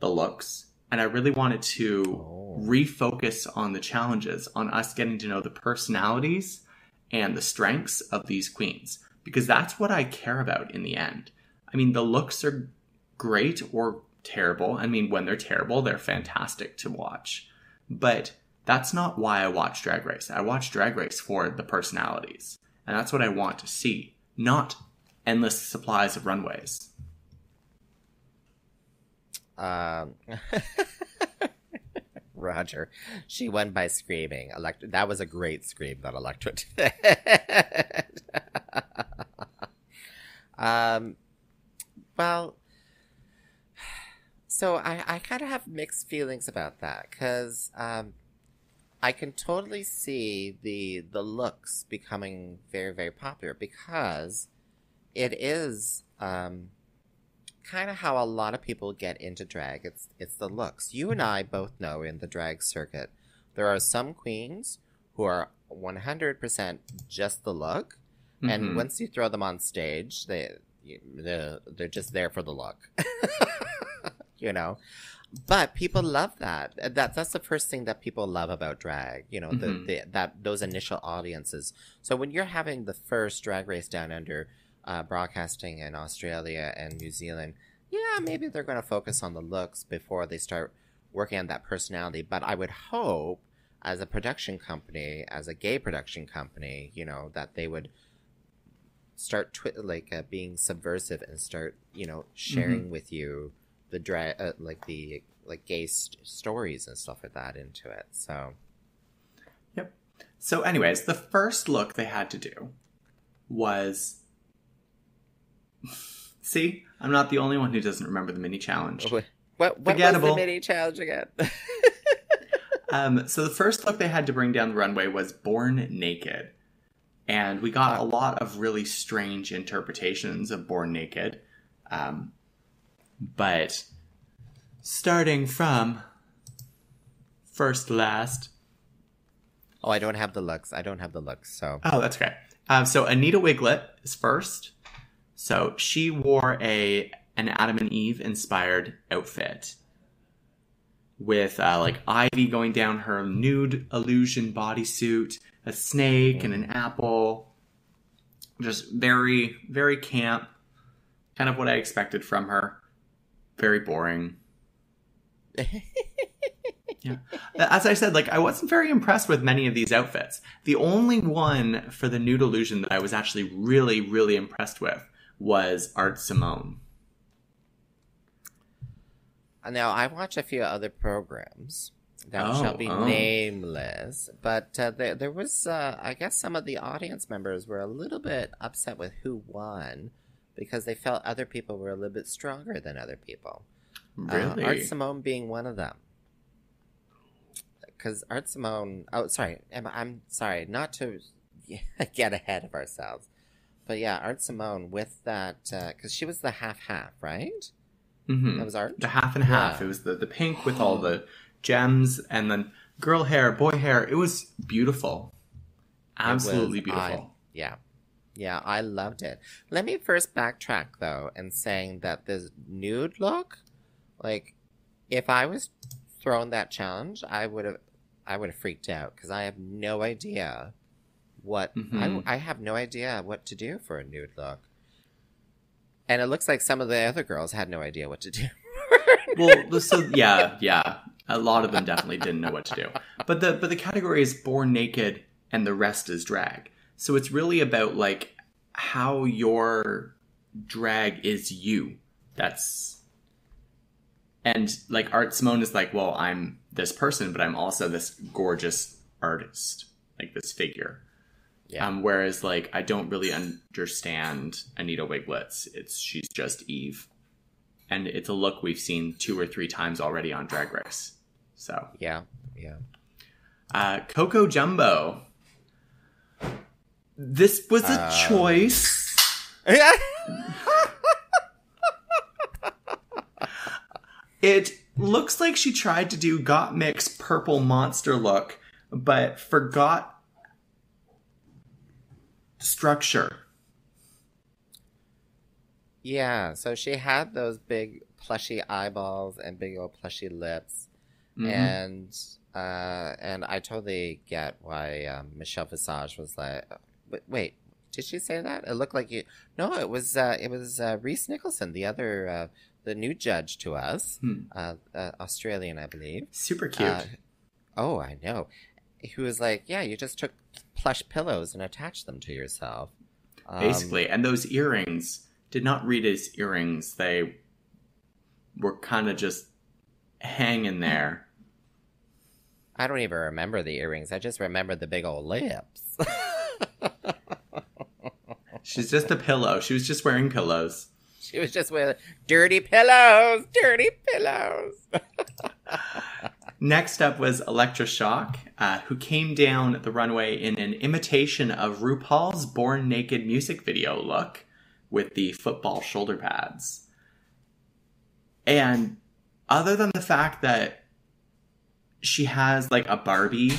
[SPEAKER 1] the looks, and I really wanted to
[SPEAKER 2] Oh.
[SPEAKER 1] refocus on the challenges, on us getting to know the personalities and the strengths of these queens, because that's what I care about in the end. I mean, the looks are great or terrible. I mean, when they're terrible, they're fantastic to watch. But that's not why I watch Drag Race. I watch Drag Race for the personalities. And that's what I want to see, not endless supplies of runways.
[SPEAKER 2] Um, Roger, she won by screaming. Electra, that was a great scream that Electra did. um, well, so I, I kind of have mixed feelings about that because um, I can totally see the the looks becoming very very popular because it is um, kind of how a lot of people get into drag. It's it's the looks. You and I both know in the drag circuit, there are some queens who are 100% just the look, and
[SPEAKER 1] Mhm.
[SPEAKER 2] once you throw them on stage, they they're, they're just there for the look. you know. But people love that. That that's the first thing that people love about drag. You know, the,
[SPEAKER 1] Mhm.
[SPEAKER 2] the that those initial audiences. So when you're having the first drag race down under uh, broadcasting in Australia and New Zealand, yeah, maybe they're going to focus on the looks before they start working on that personality. But I would hope, as a production company, as a gay production company, you know, that they would start twi- like uh, being subversive and start, you know, sharing with you the drag, uh, like the like gay st- stories and stuff like that into it. So
[SPEAKER 1] Yep. So, anyways, the first look they had to do was. See, I'm not the only one who doesn't remember the mini challenge.
[SPEAKER 2] what what was the mini challenge again?
[SPEAKER 1] Um, so the first look they had to bring down the runway was Born Naked. And we got a lot of really strange interpretations of Born Naked. Um, but starting from first last.
[SPEAKER 2] oh, I don't have the looks. I don't have the looks. So
[SPEAKER 1] Oh, that's okay. Um, so Anita Wigl'it is first. So she wore a an Adam and Eve inspired outfit with uh, like ivy going down her nude illusion bodysuit, a snake and an apple. Just very very camp, kind of what I expected from her. Very boring. Yeah. As I said, like I wasn't very impressed with many of these outfits. The only one for the nude illusion that I was actually really, really impressed with was Art Simone.
[SPEAKER 2] Now, I watch a few other programs that
[SPEAKER 1] Oh,
[SPEAKER 2] shall be
[SPEAKER 1] oh.
[SPEAKER 2] nameless, but uh, there, there was, uh, I guess, some of the audience members were a little bit upset with who won because they felt other people were a little bit stronger than other people.
[SPEAKER 1] Really?
[SPEAKER 2] Uh, Art Simone being one of them. Because Art Simone, oh, sorry, I'm, I'm sorry, not to get ahead of ourselves, but yeah, Art Simone with that, because she was the half half, right?
[SPEAKER 1] Mm-hmm.
[SPEAKER 2] That was Art.
[SPEAKER 1] The half and half.
[SPEAKER 2] Yeah.
[SPEAKER 1] It was the, the pink with all the gems and then girl hair, boy hair. It was beautiful. Absolutely
[SPEAKER 2] was-
[SPEAKER 1] beautiful.
[SPEAKER 2] I- yeah. Yeah, I loved it. Let me first backtrack though and saying that this nude look, like, if I was thrown that challenge, I would have, I would have freaked out because I have no idea what
[SPEAKER 1] Mhm.
[SPEAKER 2] I, I have no idea what to do for a nude look. And it looks like some of the other girls had no idea what to do.
[SPEAKER 1] well, so yeah, yeah. A lot of them definitely didn't know what to do. But the but the category is born naked and the rest is drag. So it's really about like how your drag is you. That's and like Art Simone is like, well, I'm this person, but I'm also this gorgeous artist, like this figure.
[SPEAKER 2] Yeah.
[SPEAKER 1] Um, whereas like I don't really understand Anita Wigl'it's. It's she's just Eve, and it's a look we've seen two or three times already on Drag Race. So
[SPEAKER 2] yeah, yeah.
[SPEAKER 1] uh, Coco Jumbo. This was a
[SPEAKER 2] Um,
[SPEAKER 1] choice. It looks like she tried to do Got Mix purple monster look, but forgot structure.
[SPEAKER 2] Yeah, so she had those big plushy eyeballs and big old plushy lips,
[SPEAKER 1] Mhm.
[SPEAKER 2] and uh, and I totally get why um, Michelle Visage was like, wait, wait, did she say that? It looked like you. No, it was uh, it was uh, Rhys Nicholson, the other uh, the new judge to us,
[SPEAKER 1] Hmm.
[SPEAKER 2] uh, uh, Australian, I believe.
[SPEAKER 1] Super cute.
[SPEAKER 2] Uh, oh, I know. Who was like, yeah, you just took plush pillows and attached them to yourself. Um,
[SPEAKER 1] basically. And those earrings did not read as earrings. They were kind of just hanging there.
[SPEAKER 2] I don't even remember the earrings. I just remember the big old lips.
[SPEAKER 1] She's just a pillow. She was just wearing pillows.
[SPEAKER 2] she was just wearing dirty pillows, dirty pillows.
[SPEAKER 1] Next up was Electra Shock, uh, who came down the runway in an imitation of RuPaul's Born Naked music video look with the football shoulder pads. And other than the fact that she has like a Barbie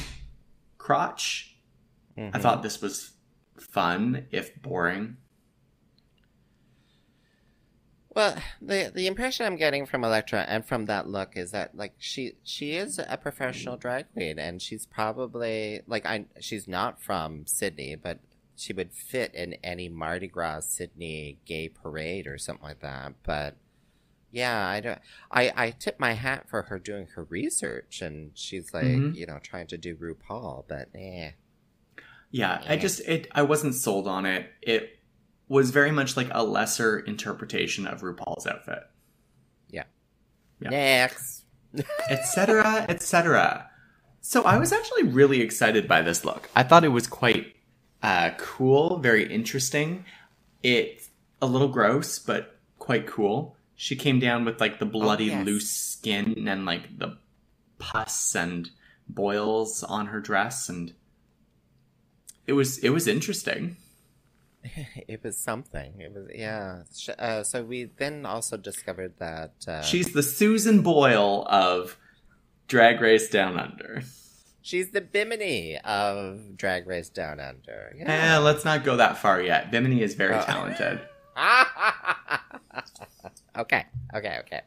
[SPEAKER 1] crotch, I
[SPEAKER 2] Mhm.
[SPEAKER 1] thought this was fun, if boring.
[SPEAKER 2] Well, the the impression I'm getting from Electra and from that look is that like she she is a professional drag queen and she's probably like I she's not from Sydney, but she would fit in any Mardi Gras Sydney gay parade or something like that. But yeah, I don't. I I tip my hat for her doing her research and she's like
[SPEAKER 1] Mhm.
[SPEAKER 2] you know trying to do RuPaul, but eh.
[SPEAKER 1] Yeah, I just it I wasn't sold on it. It was very much like a lesser interpretation of RuPaul's outfit. Yeah.
[SPEAKER 2] Next.
[SPEAKER 1] etc., etc. So I was actually really excited by this look. I thought it was quite uh, cool, very interesting. It's a little gross, but quite cool. She came down with like the bloody
[SPEAKER 2] yes.
[SPEAKER 1] loose skin and like the pus and boils on her dress, and it was it was interesting.
[SPEAKER 2] It was something. It was yeah. Uh, so we then also discovered that uh,
[SPEAKER 1] She's the Susan Boyle of Drag Race Down Under.
[SPEAKER 2] she's the Bimini of Drag Race Down Under.
[SPEAKER 1] Eh,
[SPEAKER 2] Yeah.
[SPEAKER 1] let's not go that far yet. Bimini is very
[SPEAKER 2] Oh.
[SPEAKER 1] talented.
[SPEAKER 2] okay. Okay. Okay.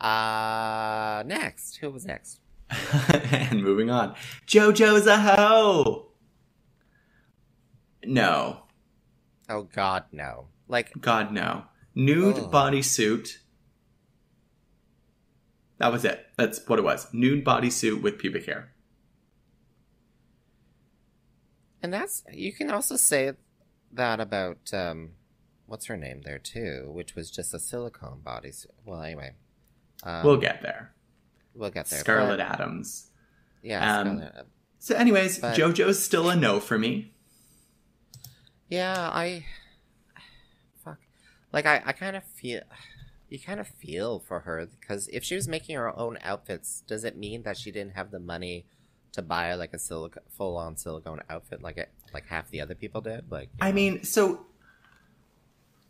[SPEAKER 2] Uh, next, who was next?
[SPEAKER 1] and moving on. JoJo Zaho. No.
[SPEAKER 2] Oh God, no! Like
[SPEAKER 1] God, no. Nude
[SPEAKER 2] Oh.
[SPEAKER 1] bodysuit. That was it. That's what it was. Nude bodysuit with pubic hair.
[SPEAKER 2] And that's you can also say that about um, what's her name there too, which was just a silicone bodysuit. Well, anyway, um,
[SPEAKER 1] we'll get there.
[SPEAKER 2] we'll get there.
[SPEAKER 1] Scarlet
[SPEAKER 2] but-
[SPEAKER 1] Adams.
[SPEAKER 2] yeah,
[SPEAKER 1] um,
[SPEAKER 2] Scarlet.
[SPEAKER 1] So, anyways,
[SPEAKER 2] But-
[SPEAKER 1] JoJo's still a no for me.
[SPEAKER 2] Yeah, I fuck. Like I, I kind of feel you kind of feel for her because if she was making her own outfits, does it mean that she didn't have the money to buy like a full on silicone outfit like it like half the other people did? Like
[SPEAKER 1] I
[SPEAKER 2] know?
[SPEAKER 1] mean, so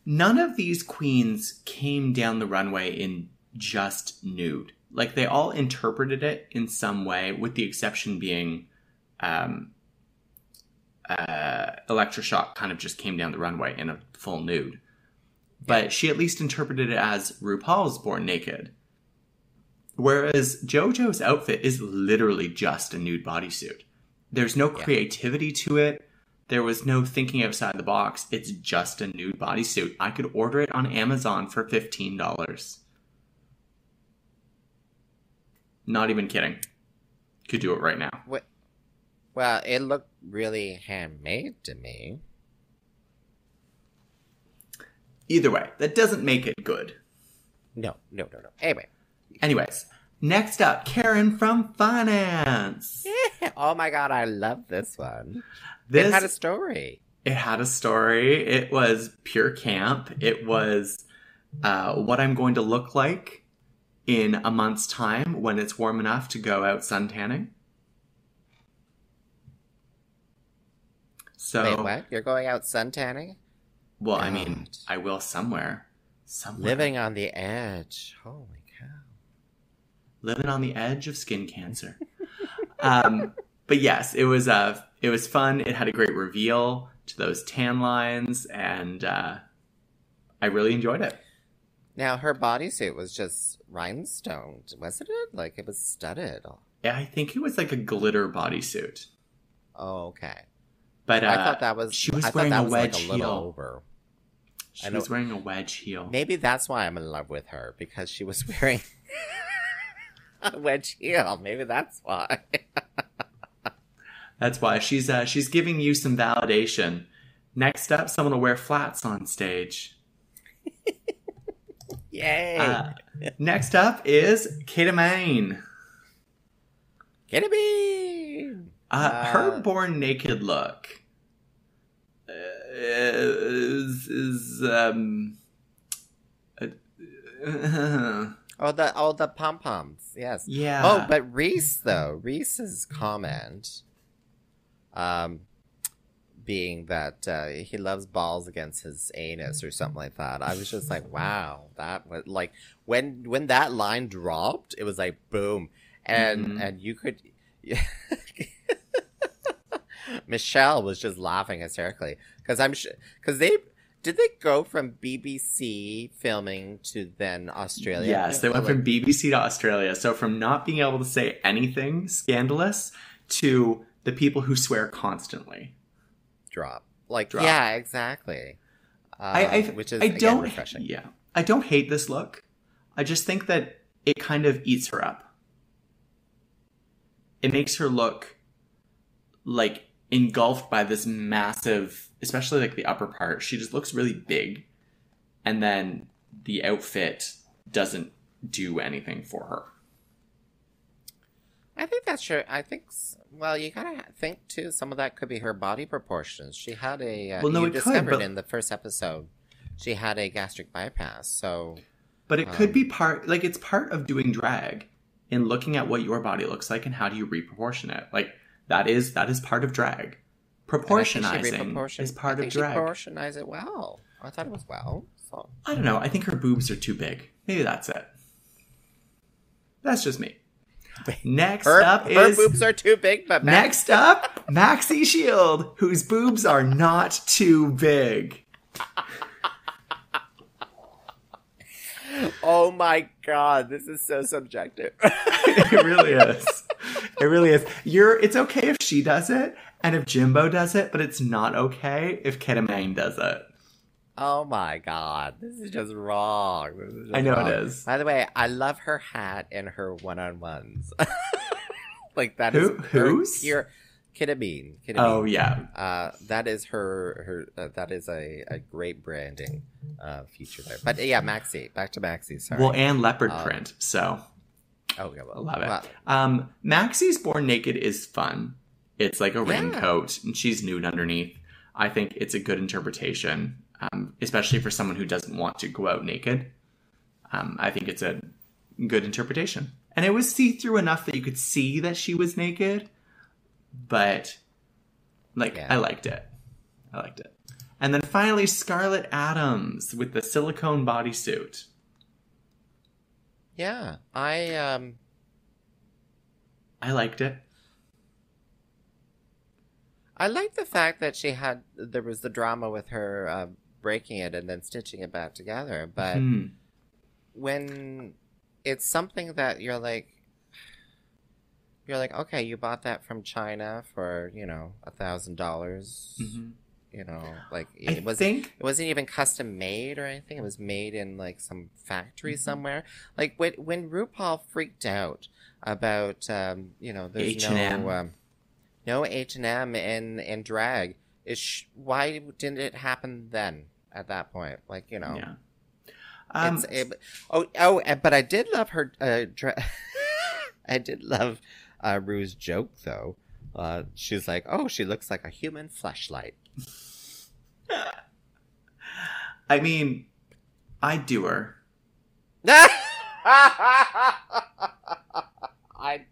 [SPEAKER 1] none of these queens came down the runway in just nude. Like they all interpreted it in some way, with the exception being um, uh, Electra Shock kind of just came down the runway in a full nude. But she at least interpreted it as RuPaul's Born Naked. Whereas JoJo's outfit is literally just a nude bodysuit. There's no
[SPEAKER 2] Yeah.
[SPEAKER 1] creativity to it. There was no thinking outside the box. It's just a nude bodysuit. I could order it on Amazon for $15. Not even kidding. Could do it right now.
[SPEAKER 2] Wh- well, it looked really handmade to me.
[SPEAKER 1] Either way, that doesn't make it good.
[SPEAKER 2] No, no, no, no. Anyway,
[SPEAKER 1] Anyways, next up, Karen from Finance.
[SPEAKER 2] oh my god, I love this one.
[SPEAKER 1] This
[SPEAKER 2] It had a story.
[SPEAKER 1] it had a story. It was pure camp. It was uh, what I'm going to look like in a month's time when it's warm enough to go out sun So,
[SPEAKER 2] Wait, what? You're going out sun tanning?
[SPEAKER 1] well, I mean, I will somewhere. Somewhere.
[SPEAKER 2] Living on the edge. Holy cow.
[SPEAKER 1] living on the edge of skin cancer. um, but yes, it was uh, it was fun. It had a great reveal to those tan lines, and uh, I really enjoyed it.
[SPEAKER 2] Now her bodysuit was just rhinestoned, wasn't it? Like it was studded.
[SPEAKER 1] Yeah, I think it was like a glitter bodysuit,
[SPEAKER 2] Oh, okay.
[SPEAKER 1] But uh,
[SPEAKER 2] I thought that was.
[SPEAKER 1] she was
[SPEAKER 2] I thought
[SPEAKER 1] wearing
[SPEAKER 2] that
[SPEAKER 1] a
[SPEAKER 2] was
[SPEAKER 1] wedge
[SPEAKER 2] like a
[SPEAKER 1] heel.
[SPEAKER 2] over.
[SPEAKER 1] She
[SPEAKER 2] I
[SPEAKER 1] was wearing a wedge heel.
[SPEAKER 2] Maybe that's why I'm in love with her because she was wearing a wedge heel. Maybe that's why.
[SPEAKER 1] That's why she's uh, she's giving you some validation. Next up, someone will wear flats on stage.
[SPEAKER 2] Yay!
[SPEAKER 1] Uh, next up is Kita Mean.
[SPEAKER 2] Get it me.
[SPEAKER 1] Uh,
[SPEAKER 2] Uh,
[SPEAKER 1] her born naked look uh, is, is um. uh,
[SPEAKER 2] Oh the oh the pom poms. Yes.
[SPEAKER 1] yeah.
[SPEAKER 2] Oh, but Rhys though Rhys's comment, um, being that uh, he loves balls against his anus or something like that. I was just like, wow, that was like when when that line dropped, it was like boom, and
[SPEAKER 1] Mhm.
[SPEAKER 2] and you could. Michelle was just laughing hysterically because I'm sure because they did they go from BBC filming to then Australia.
[SPEAKER 1] Yes, they went from BBC to Australia. So from not being able to say anything scandalous to the people who swear constantly.
[SPEAKER 2] drop. Like
[SPEAKER 1] Drop.
[SPEAKER 2] yeah, exactly. Uh,
[SPEAKER 1] I, I
[SPEAKER 2] which is
[SPEAKER 1] I
[SPEAKER 2] again,
[SPEAKER 1] don't
[SPEAKER 2] refreshing.
[SPEAKER 1] yeah. I don't hate this look. I just think that it kind of eats her up. It makes her look like engulfed by this massive, especially like the upper part. She just looks really big. And then the outfit doesn't do anything for her.
[SPEAKER 2] I think that's true. I think well, you gotta think too. Some of that could be her body proportions. She had a uh,
[SPEAKER 1] Well, no,
[SPEAKER 2] you
[SPEAKER 1] it could,
[SPEAKER 2] discovered
[SPEAKER 1] but-
[SPEAKER 2] in the first episode. She had a gastric bypass, so
[SPEAKER 1] But it could
[SPEAKER 2] Um,
[SPEAKER 1] be part like it's part of doing drag in looking at what your body looks like and how do you reproportion it. Like that is that is part of drag.
[SPEAKER 2] and I think she
[SPEAKER 1] Proportionizing is part
[SPEAKER 2] I
[SPEAKER 1] of drag.
[SPEAKER 2] She proportionized it well. I thought it was well. So
[SPEAKER 1] I don't know. I think her boobs are too big. Maybe that's it. That's just me. Next
[SPEAKER 2] her,
[SPEAKER 1] up
[SPEAKER 2] her
[SPEAKER 1] is
[SPEAKER 2] boobs are too big, but Max-
[SPEAKER 1] next up Maxi Shield, whose boobs are not too big.
[SPEAKER 2] Oh my god, this is so subjective.
[SPEAKER 1] it really is. It really is. You're. It's okay if she does it, and if Jimbo does it, but it's not okay if Kita Mean does it.
[SPEAKER 2] oh my god, this is just wrong. Is just
[SPEAKER 1] I know it
[SPEAKER 2] wrong.
[SPEAKER 1] is.
[SPEAKER 2] By the way, I love her hat and her one-on-ones. like that is
[SPEAKER 1] Who- whose?
[SPEAKER 2] Your Kita Mean. Kitamine.
[SPEAKER 1] Oh yeah,
[SPEAKER 2] Uh, that is her. Her. Uh, that is a, a great branding uh, feature there. But yeah, Maxi. Back to Maxi. Sorry.
[SPEAKER 1] well, and leopard
[SPEAKER 2] Um,
[SPEAKER 1] print. So
[SPEAKER 2] oh, yeah, well,
[SPEAKER 1] love it. Um, Maxi's Born Naked is fun. It's like a
[SPEAKER 2] Yeah.
[SPEAKER 1] raincoat, and she's nude underneath. I think it's a good interpretation, um, especially for someone who doesn't want to go out naked. Um, I think it's a good interpretation, and it was see through enough that you could see that she was naked, but like
[SPEAKER 2] Yeah.
[SPEAKER 1] I liked it. I liked it. And then finally, Scarlet Adams with the silicone bodysuit.
[SPEAKER 2] Yeah. I um.
[SPEAKER 1] I liked it.
[SPEAKER 2] I like the fact that she had there was the drama with her uh, breaking it and then stitching it back together. But
[SPEAKER 1] Hmm.
[SPEAKER 2] when it's something that you're like, you're like, okay, you bought that from China for you know a thousand dollars. You know, like
[SPEAKER 1] I
[SPEAKER 2] it was
[SPEAKER 1] think
[SPEAKER 2] it wasn't even custom made or anything. It was made in like some factory
[SPEAKER 1] Mm-hmm.
[SPEAKER 2] somewhere. Like when when RuPaul freaked out about um, you know there's
[SPEAKER 1] H&M.
[SPEAKER 2] no um, no H and M in in drag. Is sh- why didn't it happen then at that point? Like you know,
[SPEAKER 1] Yeah. Um,
[SPEAKER 2] it's it, oh oh. But I did love her. Uh, dra- I did love uh, Ru's joke though. Uh, she's like, oh, she looks like a human flashlight.
[SPEAKER 1] I mean, I'd do her.
[SPEAKER 2] I'd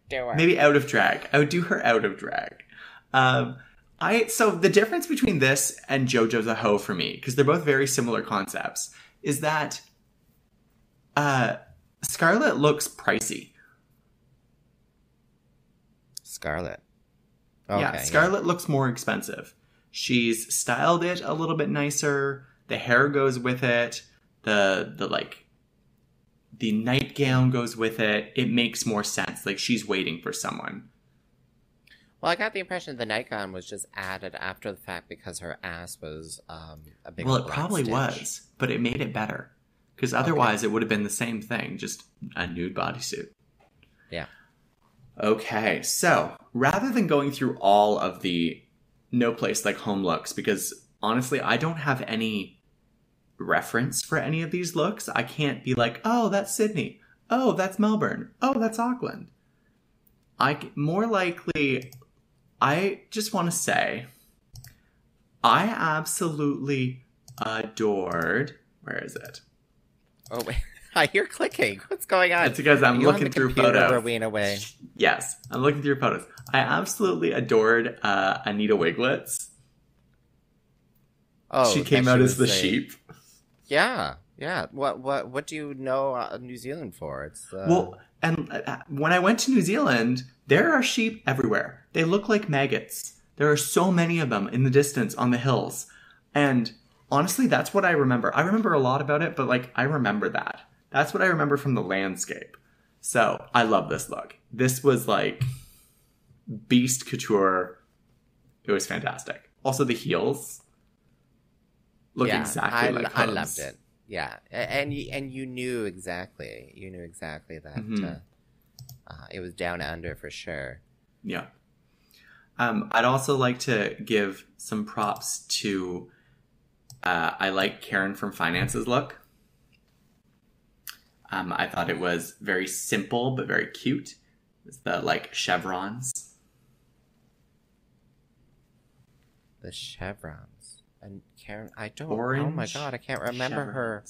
[SPEAKER 2] do her.
[SPEAKER 1] Maybe out of drag. I would do her out of drag. Um, I so the difference between this and JoJo Zaho for me because they're both very similar concepts. Is that uh, Scarlet looks pricey.
[SPEAKER 2] Scarlet.
[SPEAKER 1] yeah, Scarlet looks more expensive. She's styled it a little bit nicer. The hair goes with it. The the like the nightgown goes with it. It makes more sense. Like she's waiting for someone.
[SPEAKER 2] Well, I got the impression the nightgown was just added after the fact because her ass was um, a big.
[SPEAKER 1] well, it probably
[SPEAKER 2] stitch.
[SPEAKER 1] was, but it made it better. Because otherwise, it would have been the same thing, just a nude bodysuit.
[SPEAKER 2] Yeah.
[SPEAKER 1] Okay, so rather than going through all of the no place like home looks, because honestly, I don't have any reference for any of these looks. I can't be like, oh, that's Sydney. Oh, that's Melbourne. Oh, that's Auckland. I more likely, I just want to say, I absolutely adored. Where is it?
[SPEAKER 2] Oh wait, I hear clicking. What's going on?
[SPEAKER 1] It's because I'm
[SPEAKER 2] Are you on
[SPEAKER 1] looking through photos.
[SPEAKER 2] Rowena Whey.
[SPEAKER 1] Yes, I'm looking through your photos. I absolutely adored uh, Anita Wigl'it's.
[SPEAKER 2] Oh,
[SPEAKER 1] she came out
[SPEAKER 2] she
[SPEAKER 1] as the sheep.
[SPEAKER 2] Yeah, yeah. What what what do you know uh, New Zealand for? It's uh,
[SPEAKER 1] Well, and uh, when I went to New Zealand, there are sheep everywhere. They look like maggots. There are so many of them in the distance on the hills. And honestly, that's what I remember. I remember a lot about it, but like I remember that. That's what I remember from the landscape. So, I love this look. This was like beast couture. It was fantastic. Also the heels look
[SPEAKER 2] yeah,
[SPEAKER 1] exactly
[SPEAKER 2] I,
[SPEAKER 1] like
[SPEAKER 2] I loved it. Yeah, and you, and you knew exactly. You knew exactly that
[SPEAKER 1] Mhm.
[SPEAKER 2] uh, uh, it was down under for sure.
[SPEAKER 1] Yeah. Um, I'd also like to give some props to. Uh, I like Karen from Finance's look. Um, I thought it was very simple but very cute. It's the like chevrons.
[SPEAKER 2] The chevrons and Karen. I don't. oh my god, I can't remember her.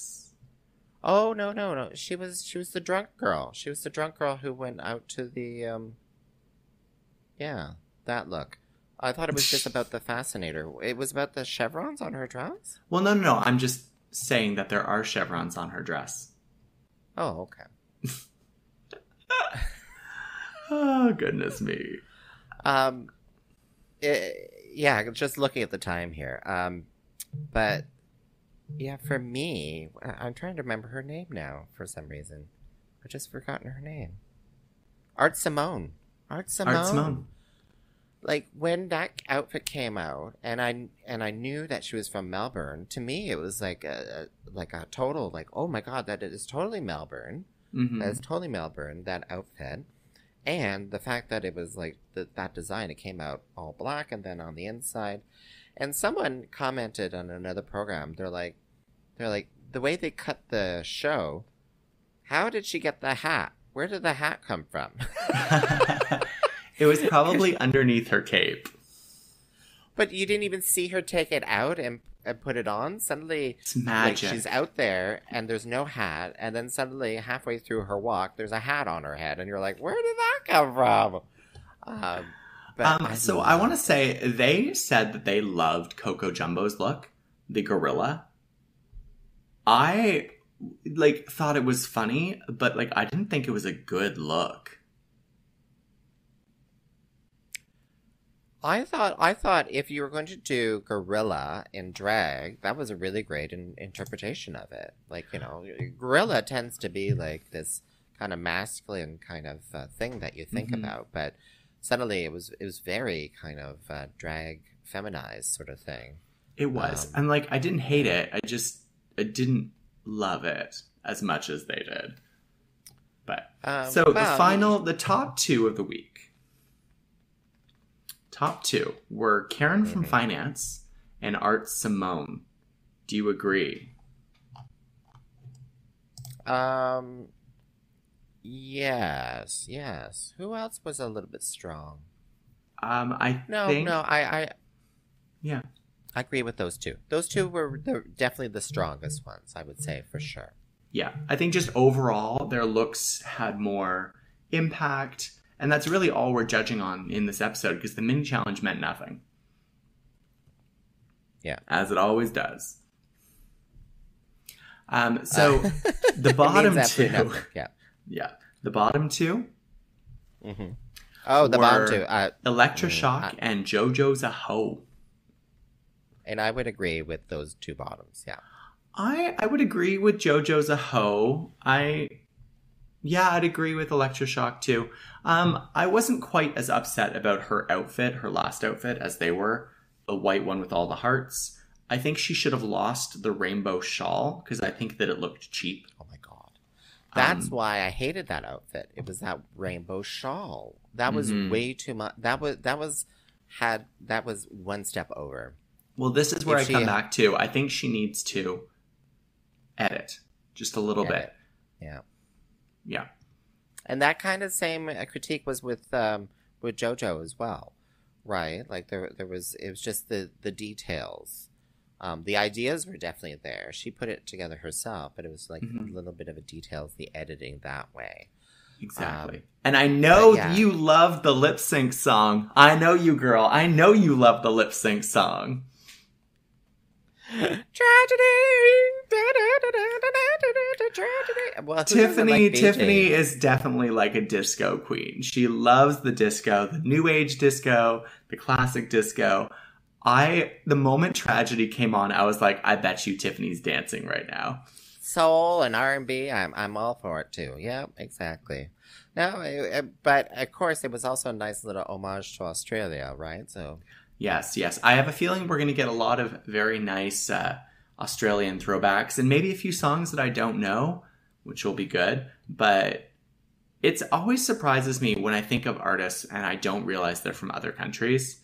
[SPEAKER 2] Oh no no no! She was she was the drunk girl. She was the drunk girl who went out to the um. Yeah, that look. I thought it was just about the fascinator. It was about the chevrons on her dress.
[SPEAKER 1] Well, no, no, no. I'm just saying that there are chevrons on her dress.
[SPEAKER 2] Oh okay.
[SPEAKER 1] Oh goodness me.
[SPEAKER 2] Um, eh, yeah, just looking at the time here. Um, but yeah, for me, I'm trying to remember her name now for some reason. I've just forgotten her name. Art Simone. Art Simone.
[SPEAKER 1] Art Simone.
[SPEAKER 2] Like when that outfit came out, and I and I knew that she was from Melbourne. To me, it was like a, a like a total like, oh my god, that is totally Melbourne.
[SPEAKER 1] Mhm.
[SPEAKER 2] That's totally Melbourne, that outfit. And the fact that it was like the, that design, it came out all black and then on the inside. And someone commented on another program, they're like, they're like, the way they cut the show, how did she get the hat? Where did the hat come from?
[SPEAKER 1] it was probably underneath her cape.
[SPEAKER 2] but you didn't even see her take it out and, and put it on. Suddenly,
[SPEAKER 1] It's
[SPEAKER 2] like
[SPEAKER 1] magic.
[SPEAKER 2] she's out there and there's no hat, and then suddenly halfway through her walk, there's a hat on her head, and you're like, where did that come from? Um, but
[SPEAKER 1] Um, so I want to say they said that they loved Coco Jumbo's look, the gorilla. I like thought it was funny, but like I didn't think it was a good look.
[SPEAKER 2] I thought I thought if you were going to do gorilla in drag, that was a really great in, interpretation of it. Like you know, gorilla tends to be like this kind of masculine kind of uh, thing that you think
[SPEAKER 1] Mhm.
[SPEAKER 2] about, but suddenly it was it was very kind of uh, drag feminized sort of thing.
[SPEAKER 1] It was,
[SPEAKER 2] Um,
[SPEAKER 1] and like I didn't hate it. I just I didn't love it as much as they did. But
[SPEAKER 2] Um,
[SPEAKER 1] so the final, the top two of the week. Top two were Karen from
[SPEAKER 2] Mhm.
[SPEAKER 1] Finance and Art Simone. Do you agree?
[SPEAKER 2] Um. Yes, yes. Who else was a little bit strong?
[SPEAKER 1] Um, I
[SPEAKER 2] No,
[SPEAKER 1] think
[SPEAKER 2] no. I, I,
[SPEAKER 1] yeah.
[SPEAKER 2] I agree with those two. Those two were the, definitely the strongest ones. I would say for sure.
[SPEAKER 1] Yeah, I think just overall their looks had more impact, and that's really all we're judging on in this episode because the mini challenge meant nothing.
[SPEAKER 2] Yeah.
[SPEAKER 1] as it always does. Um, so
[SPEAKER 2] Uh,
[SPEAKER 1] the bottom two,
[SPEAKER 2] nothing. Yeah.
[SPEAKER 1] yeah, the bottom two,
[SPEAKER 2] mm-hmm. Oh, the bottom two. Uh,
[SPEAKER 1] Electra Shock
[SPEAKER 2] Mm,
[SPEAKER 1] and JoJo Zaho.
[SPEAKER 2] and I would agree with those two bottoms. Yeah.
[SPEAKER 1] I I would agree with JoJo Zaho. I yeah, I'd agree with Electra Shock too. Um, I wasn't quite as upset about her outfit, her last outfit, as they were. The white one with all the hearts. I think she should have lost the rainbow shawl because I think that it looked cheap.
[SPEAKER 2] Oh my god. That's
[SPEAKER 1] Um,
[SPEAKER 2] why I hated that outfit. It was that rainbow shawl. That was
[SPEAKER 1] Mhm.
[SPEAKER 2] way too much. That was that was had that was one step over.
[SPEAKER 1] Well, this is where
[SPEAKER 2] If
[SPEAKER 1] I come back to. I think she needs to edit just a little
[SPEAKER 2] Edit.
[SPEAKER 1] bit.
[SPEAKER 2] Yeah.
[SPEAKER 1] Yeah.
[SPEAKER 2] And that kind of same uh, critique was with um, with JoJo as well, right? Like there there was it was just the the details. Um, the ideas were definitely there. She put it together herself, but it was like
[SPEAKER 1] Mhm.
[SPEAKER 2] a little bit of a details, the editing that way.
[SPEAKER 1] Exactly.
[SPEAKER 2] Um,
[SPEAKER 1] and I know
[SPEAKER 2] yeah.
[SPEAKER 1] you love the lip sync song. I know you, girl. I know you love the lip sync song.
[SPEAKER 2] Tragedy. Well,
[SPEAKER 1] Tyffanie
[SPEAKER 2] like Tyffanie
[SPEAKER 1] is definitely like a disco queen. She loves the disco, the new age disco, the classic disco. I the moment tragedy came on, I was like, I bet you Tyffanie's dancing right now.
[SPEAKER 2] soul and R and B. I'm I'm all for it too. Yeah, exactly. No, it- it- but of course, it was also a nice little homage to Australia, right? So
[SPEAKER 1] Yes, yes. I have a feeling we're going to get a lot of very nice uh, Australian throwbacks and maybe a few songs that I don't know, which will be good. But it always surprises me when I think of artists and I don't realize they're from other countries.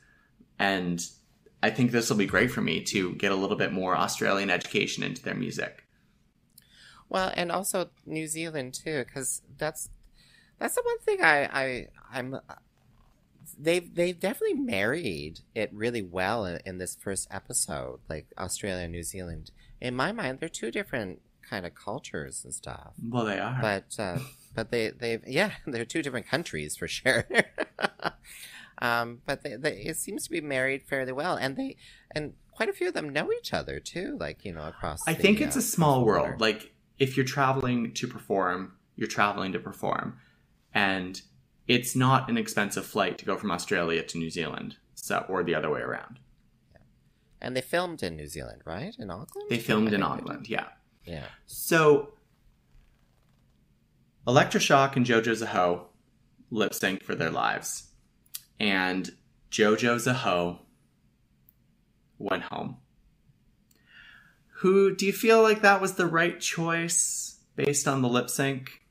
[SPEAKER 1] And I think this will be great for me to get a little bit more Australian education into their music.
[SPEAKER 2] Well, and also New Zealand too, because that's that's the one thing I I I'm they've they've definitely married it really well in, in this first episode, like Australia and New Zealand. In my mind, they're two different kind of cultures and stuff,
[SPEAKER 1] Well, they are.
[SPEAKER 2] but uh, but they they've yeah they're two different countries for sure. um, but they, they it seems to be married fairly well, and they and quite a few of them know each other too, like you know across.
[SPEAKER 1] I
[SPEAKER 2] the,
[SPEAKER 1] think it's
[SPEAKER 2] uh,
[SPEAKER 1] a small world. Like if you're traveling to perform, you're traveling to perform, and it's not an expensive flight to go from Australia to New Zealand, so or the other way around. Yeah.
[SPEAKER 2] And they filmed in New Zealand, right? In Auckland?
[SPEAKER 1] They filmed in Auckland, yeah.
[SPEAKER 2] Yeah.
[SPEAKER 1] So Electra Shock and JoJo Zaho lip sync for their lives, and JoJo Zaho went home. Who do you feel like that was the right choice based on the lip sync?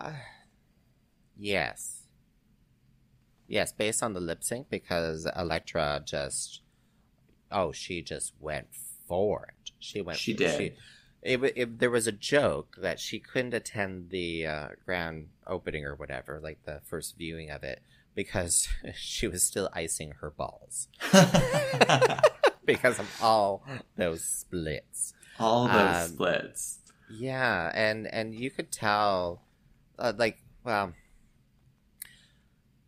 [SPEAKER 2] Uh, yes. Yes, based on the lip sync, because Electra just, oh, she just went for it. She went.
[SPEAKER 1] She did.
[SPEAKER 2] it, it, there was a joke that she couldn't attend the uh, grand opening or whatever, like the first viewing of it, because she was still icing her balls because of all those splits.
[SPEAKER 1] All those
[SPEAKER 2] Um,
[SPEAKER 1] splits.
[SPEAKER 2] Yeah, and and you could tell, uh, like, well,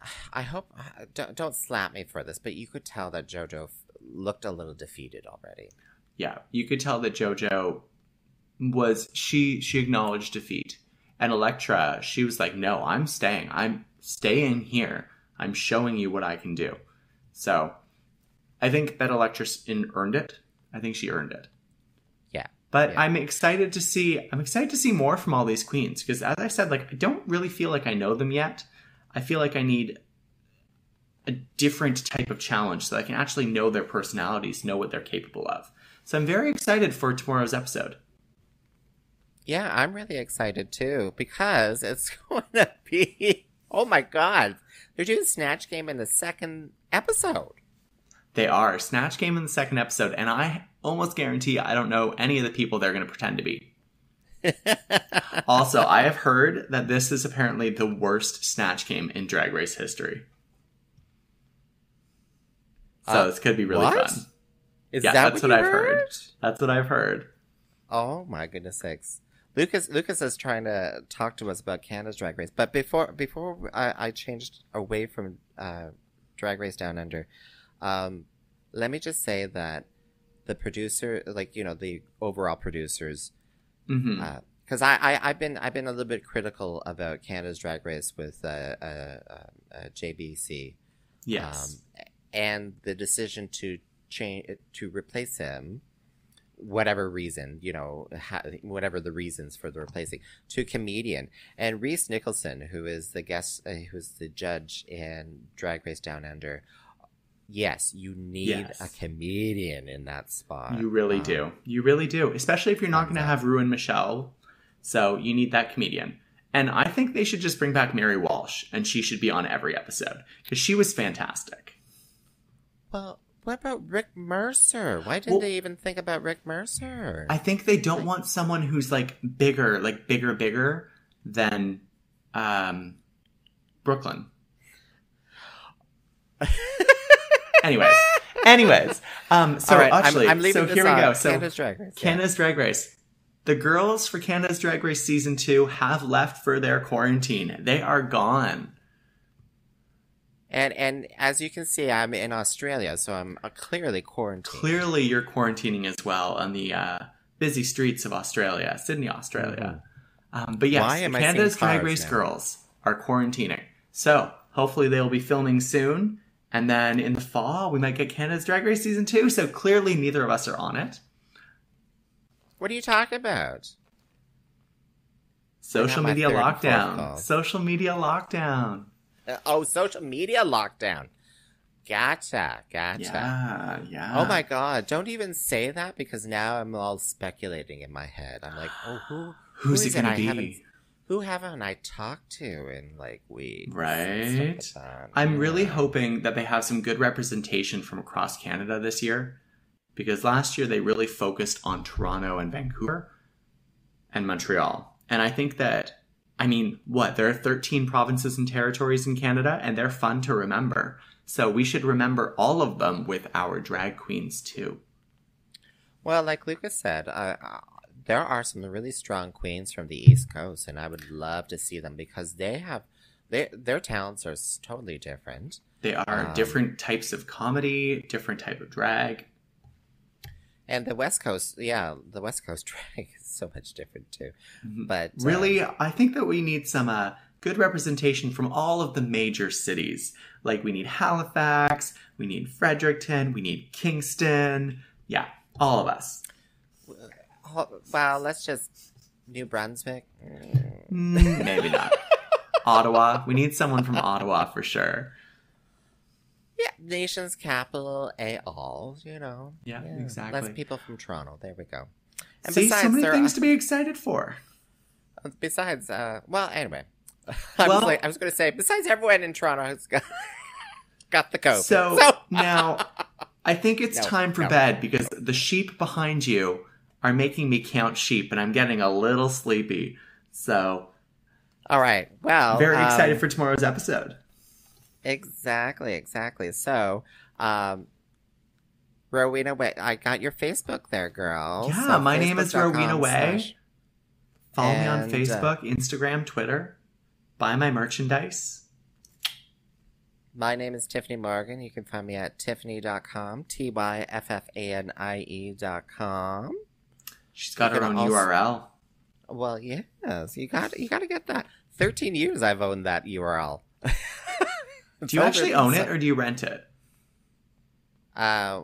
[SPEAKER 2] I hope don't don't slap me for this, but you could tell that JoJo looked a little defeated already.
[SPEAKER 1] Yeah, you could tell that JoJo was she she acknowledged defeat. And Electra, she was like, "No, I'm staying. I'm staying here. I'm showing you what I can do." So, I think that Electra earned it. I think she earned it. But
[SPEAKER 2] Yeah.
[SPEAKER 1] I'm excited to see I'm excited to see more from all these queens because as I said like I don't really feel like I know them yet. I feel like I need a different type of challenge so I can actually know their personalities, know what they're capable of. So I'm very excited for tomorrow's episode.
[SPEAKER 2] Yeah, I'm really excited too because it's going to be. Oh my god, they're doing Snatch Game in the second episode.
[SPEAKER 1] They are Snatch Game in the second episode, and I almost guarantee I don't know any of the people they're going to pretend to be. Also, I have heard that this is apparently the worst Snatch Game in Drag Race history. So
[SPEAKER 2] Uh,
[SPEAKER 1] this could be really
[SPEAKER 2] what?
[SPEAKER 1] fun.
[SPEAKER 2] Is
[SPEAKER 1] Yeah,
[SPEAKER 2] that
[SPEAKER 1] that's
[SPEAKER 2] what,
[SPEAKER 1] what I've heard. That's what I've heard.
[SPEAKER 2] Oh my goodness sakes. Lucas Lucas is trying to talk to us about Canada's drag race. But before before I, I changed away from uh, drag race down under, um, let me just say that the producer like, you know, the overall producers because I, I I've been I've been a little bit critical about Canada's drag race with uh, uh, uh, uh, JBC
[SPEAKER 1] yes.
[SPEAKER 2] um, and the decision to change to replace him whatever reason you know ha- whatever the reasons for the replacing to comedian. And Rhys Nicholson who is the guest uh, who's the judge in Drag Race Down Under yes you need
[SPEAKER 1] Yes.
[SPEAKER 2] a comedian in that spot
[SPEAKER 1] You really
[SPEAKER 2] Um,
[SPEAKER 1] do. You really do. Especially if you're not going to have Ruin Michelle. So you need that comedian. And I think they should just bring back Mary Walsh, and she should be on every episode because she was fantastic.
[SPEAKER 2] well what about Rick Mercer why didn't
[SPEAKER 1] Well-
[SPEAKER 2] they even think about Rick Mercer
[SPEAKER 1] I think they don't want someone who's like bigger, like bigger, bigger than um, Brooke Lynn. anyways, anyways, um, so
[SPEAKER 2] right, I'm-
[SPEAKER 1] actually,
[SPEAKER 2] I'm, leaving
[SPEAKER 1] so here we go. So
[SPEAKER 2] Canada's Drag Race yeah.
[SPEAKER 1] Canada's Drag Race. The girls for Canada's Drag Race season two have left for their quarantine. They are gone.
[SPEAKER 2] And and as you can see, I'm in Australia, so I'm uh, clearly quarantined.
[SPEAKER 1] Clearly, you're quarantining as well on the uh, busy streets of Australia, Sydney, Australia. Um, but yes, Canada's Drag Race
[SPEAKER 2] now?
[SPEAKER 1] girls are quarantining. So hopefully they will be filming soon. And then in the fall, we might get Canada's Drag Race season two. So clearly, neither of us are on it.
[SPEAKER 2] What are you talking about?
[SPEAKER 1] Social media
[SPEAKER 2] third and fourth
[SPEAKER 1] lockdown. Social media lockdown.
[SPEAKER 2] Uh, oh, social media lockdown. Gotcha, gotcha.
[SPEAKER 1] Yeah, yeah.
[SPEAKER 2] Oh my god! Don't even say that because now I'm all speculating in my head. I'm like, oh, who?
[SPEAKER 1] Who's
[SPEAKER 2] who
[SPEAKER 1] it gonna
[SPEAKER 2] I
[SPEAKER 1] be?
[SPEAKER 2] Who haven't I talked to in like weeks?
[SPEAKER 1] Right.
[SPEAKER 2] Like.
[SPEAKER 1] I'm really hoping that they have some good representation from across Canada this year because last year they really focused on Toronto and Vancouver and Montreal. And I think that, I mean, what? There are 13 provinces and territories in Canada and they're fun to remember. So we should remember all of them with our drag queens too.
[SPEAKER 2] Well, like Lucas said, there are some really strong queens from the East Coast, and I would love to see them because they have they, their talents are totally different.
[SPEAKER 1] They are
[SPEAKER 2] Um,
[SPEAKER 1] different types of comedy, different type of drag.
[SPEAKER 2] And the West Coast, yeah, the West Coast drag is so much different too.
[SPEAKER 1] Mhm.
[SPEAKER 2] But um,
[SPEAKER 1] Really, I think that we need some uh, good representation from all of the major cities. Like, we need Halifax, we need Fredericton, we need Kingston. Yeah, all of us.
[SPEAKER 2] Well, let's just New Brunswick. Mm.
[SPEAKER 1] Maybe not. Ottawa. We need someone from Ottawa for sure.
[SPEAKER 2] Yeah, nation's capital, a all. You know.
[SPEAKER 1] Yeah, exactly.
[SPEAKER 2] Less people from Toronto. There we go. And
[SPEAKER 1] See, so many things
[SPEAKER 2] are-
[SPEAKER 1] to be excited for.
[SPEAKER 2] Besides, uh, well, anyway, I
[SPEAKER 1] Well-
[SPEAKER 2] was like, I was going to say, besides everyone in Toronto has got got the COVID.
[SPEAKER 1] So, now, I think it's
[SPEAKER 2] No,
[SPEAKER 1] time for
[SPEAKER 2] no.
[SPEAKER 1] bed because the sheep behind you are making me count sheep, and I'm getting a little sleepy. So,
[SPEAKER 2] all right, well,
[SPEAKER 1] very
[SPEAKER 2] um,
[SPEAKER 1] excited for tomorrow's episode.
[SPEAKER 2] exactly, exactly. So, um, Rowena, wait, I got your Facebook there, girl.
[SPEAKER 1] Yeah,
[SPEAKER 2] So
[SPEAKER 1] my name is Rowena
[SPEAKER 2] Whey.
[SPEAKER 1] Follow me on
[SPEAKER 2] And, uh,
[SPEAKER 1] Facebook, Instagram, Twitter. Buy my merchandise.
[SPEAKER 2] My name is Tyffanie Morgan. You can find me at tyffanie.com, T Y F F A N I E.com.
[SPEAKER 1] She's got her own
[SPEAKER 2] also-
[SPEAKER 1] URL.
[SPEAKER 2] Well, yes, you got you got to get that. Thirteen years I've owned that URL.
[SPEAKER 1] Do you actually own it or do you rent it?
[SPEAKER 2] Uh,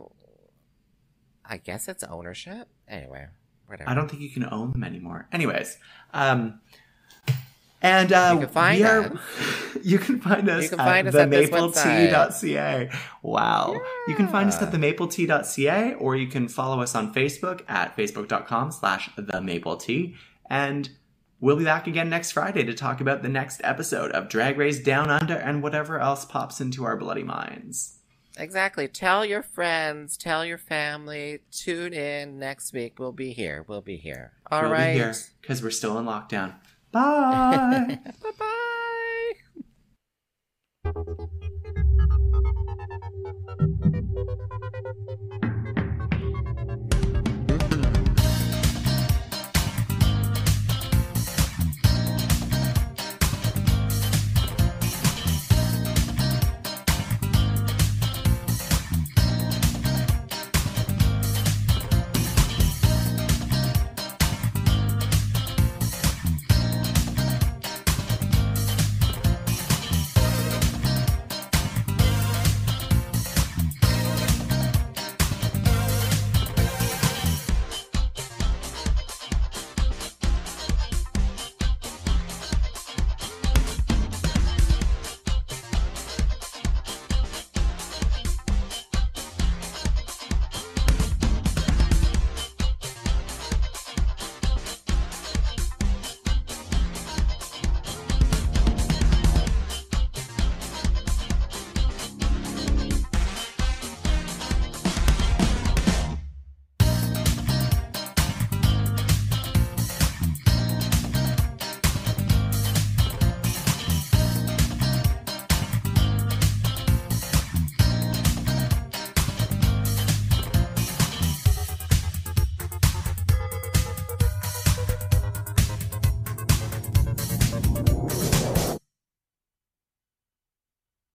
[SPEAKER 2] I guess it's ownership. Anyway, whatever.
[SPEAKER 1] I don't think you can own them anymore. Anyways, um, and uh,
[SPEAKER 2] You can find
[SPEAKER 1] we are,
[SPEAKER 2] us.
[SPEAKER 1] you can find us
[SPEAKER 2] You can
[SPEAKER 1] at
[SPEAKER 2] find at
[SPEAKER 1] themapletea.ca. Wow. You can find us at
[SPEAKER 2] Yeah.
[SPEAKER 1] themapletea.ca or you can follow us on Facebook at facebook.com slash themapletea. And we'll be back again next Friday to talk about the next episode of Drag Race Down Under and whatever else pops into our bloody minds.
[SPEAKER 2] Exactly. Tell your friends. Tell your family. Tune in next week. We'll be here. We'll be here. All
[SPEAKER 1] we'll
[SPEAKER 2] right.
[SPEAKER 1] be here because we're still in lockdown. Bye.
[SPEAKER 2] Bye-bye.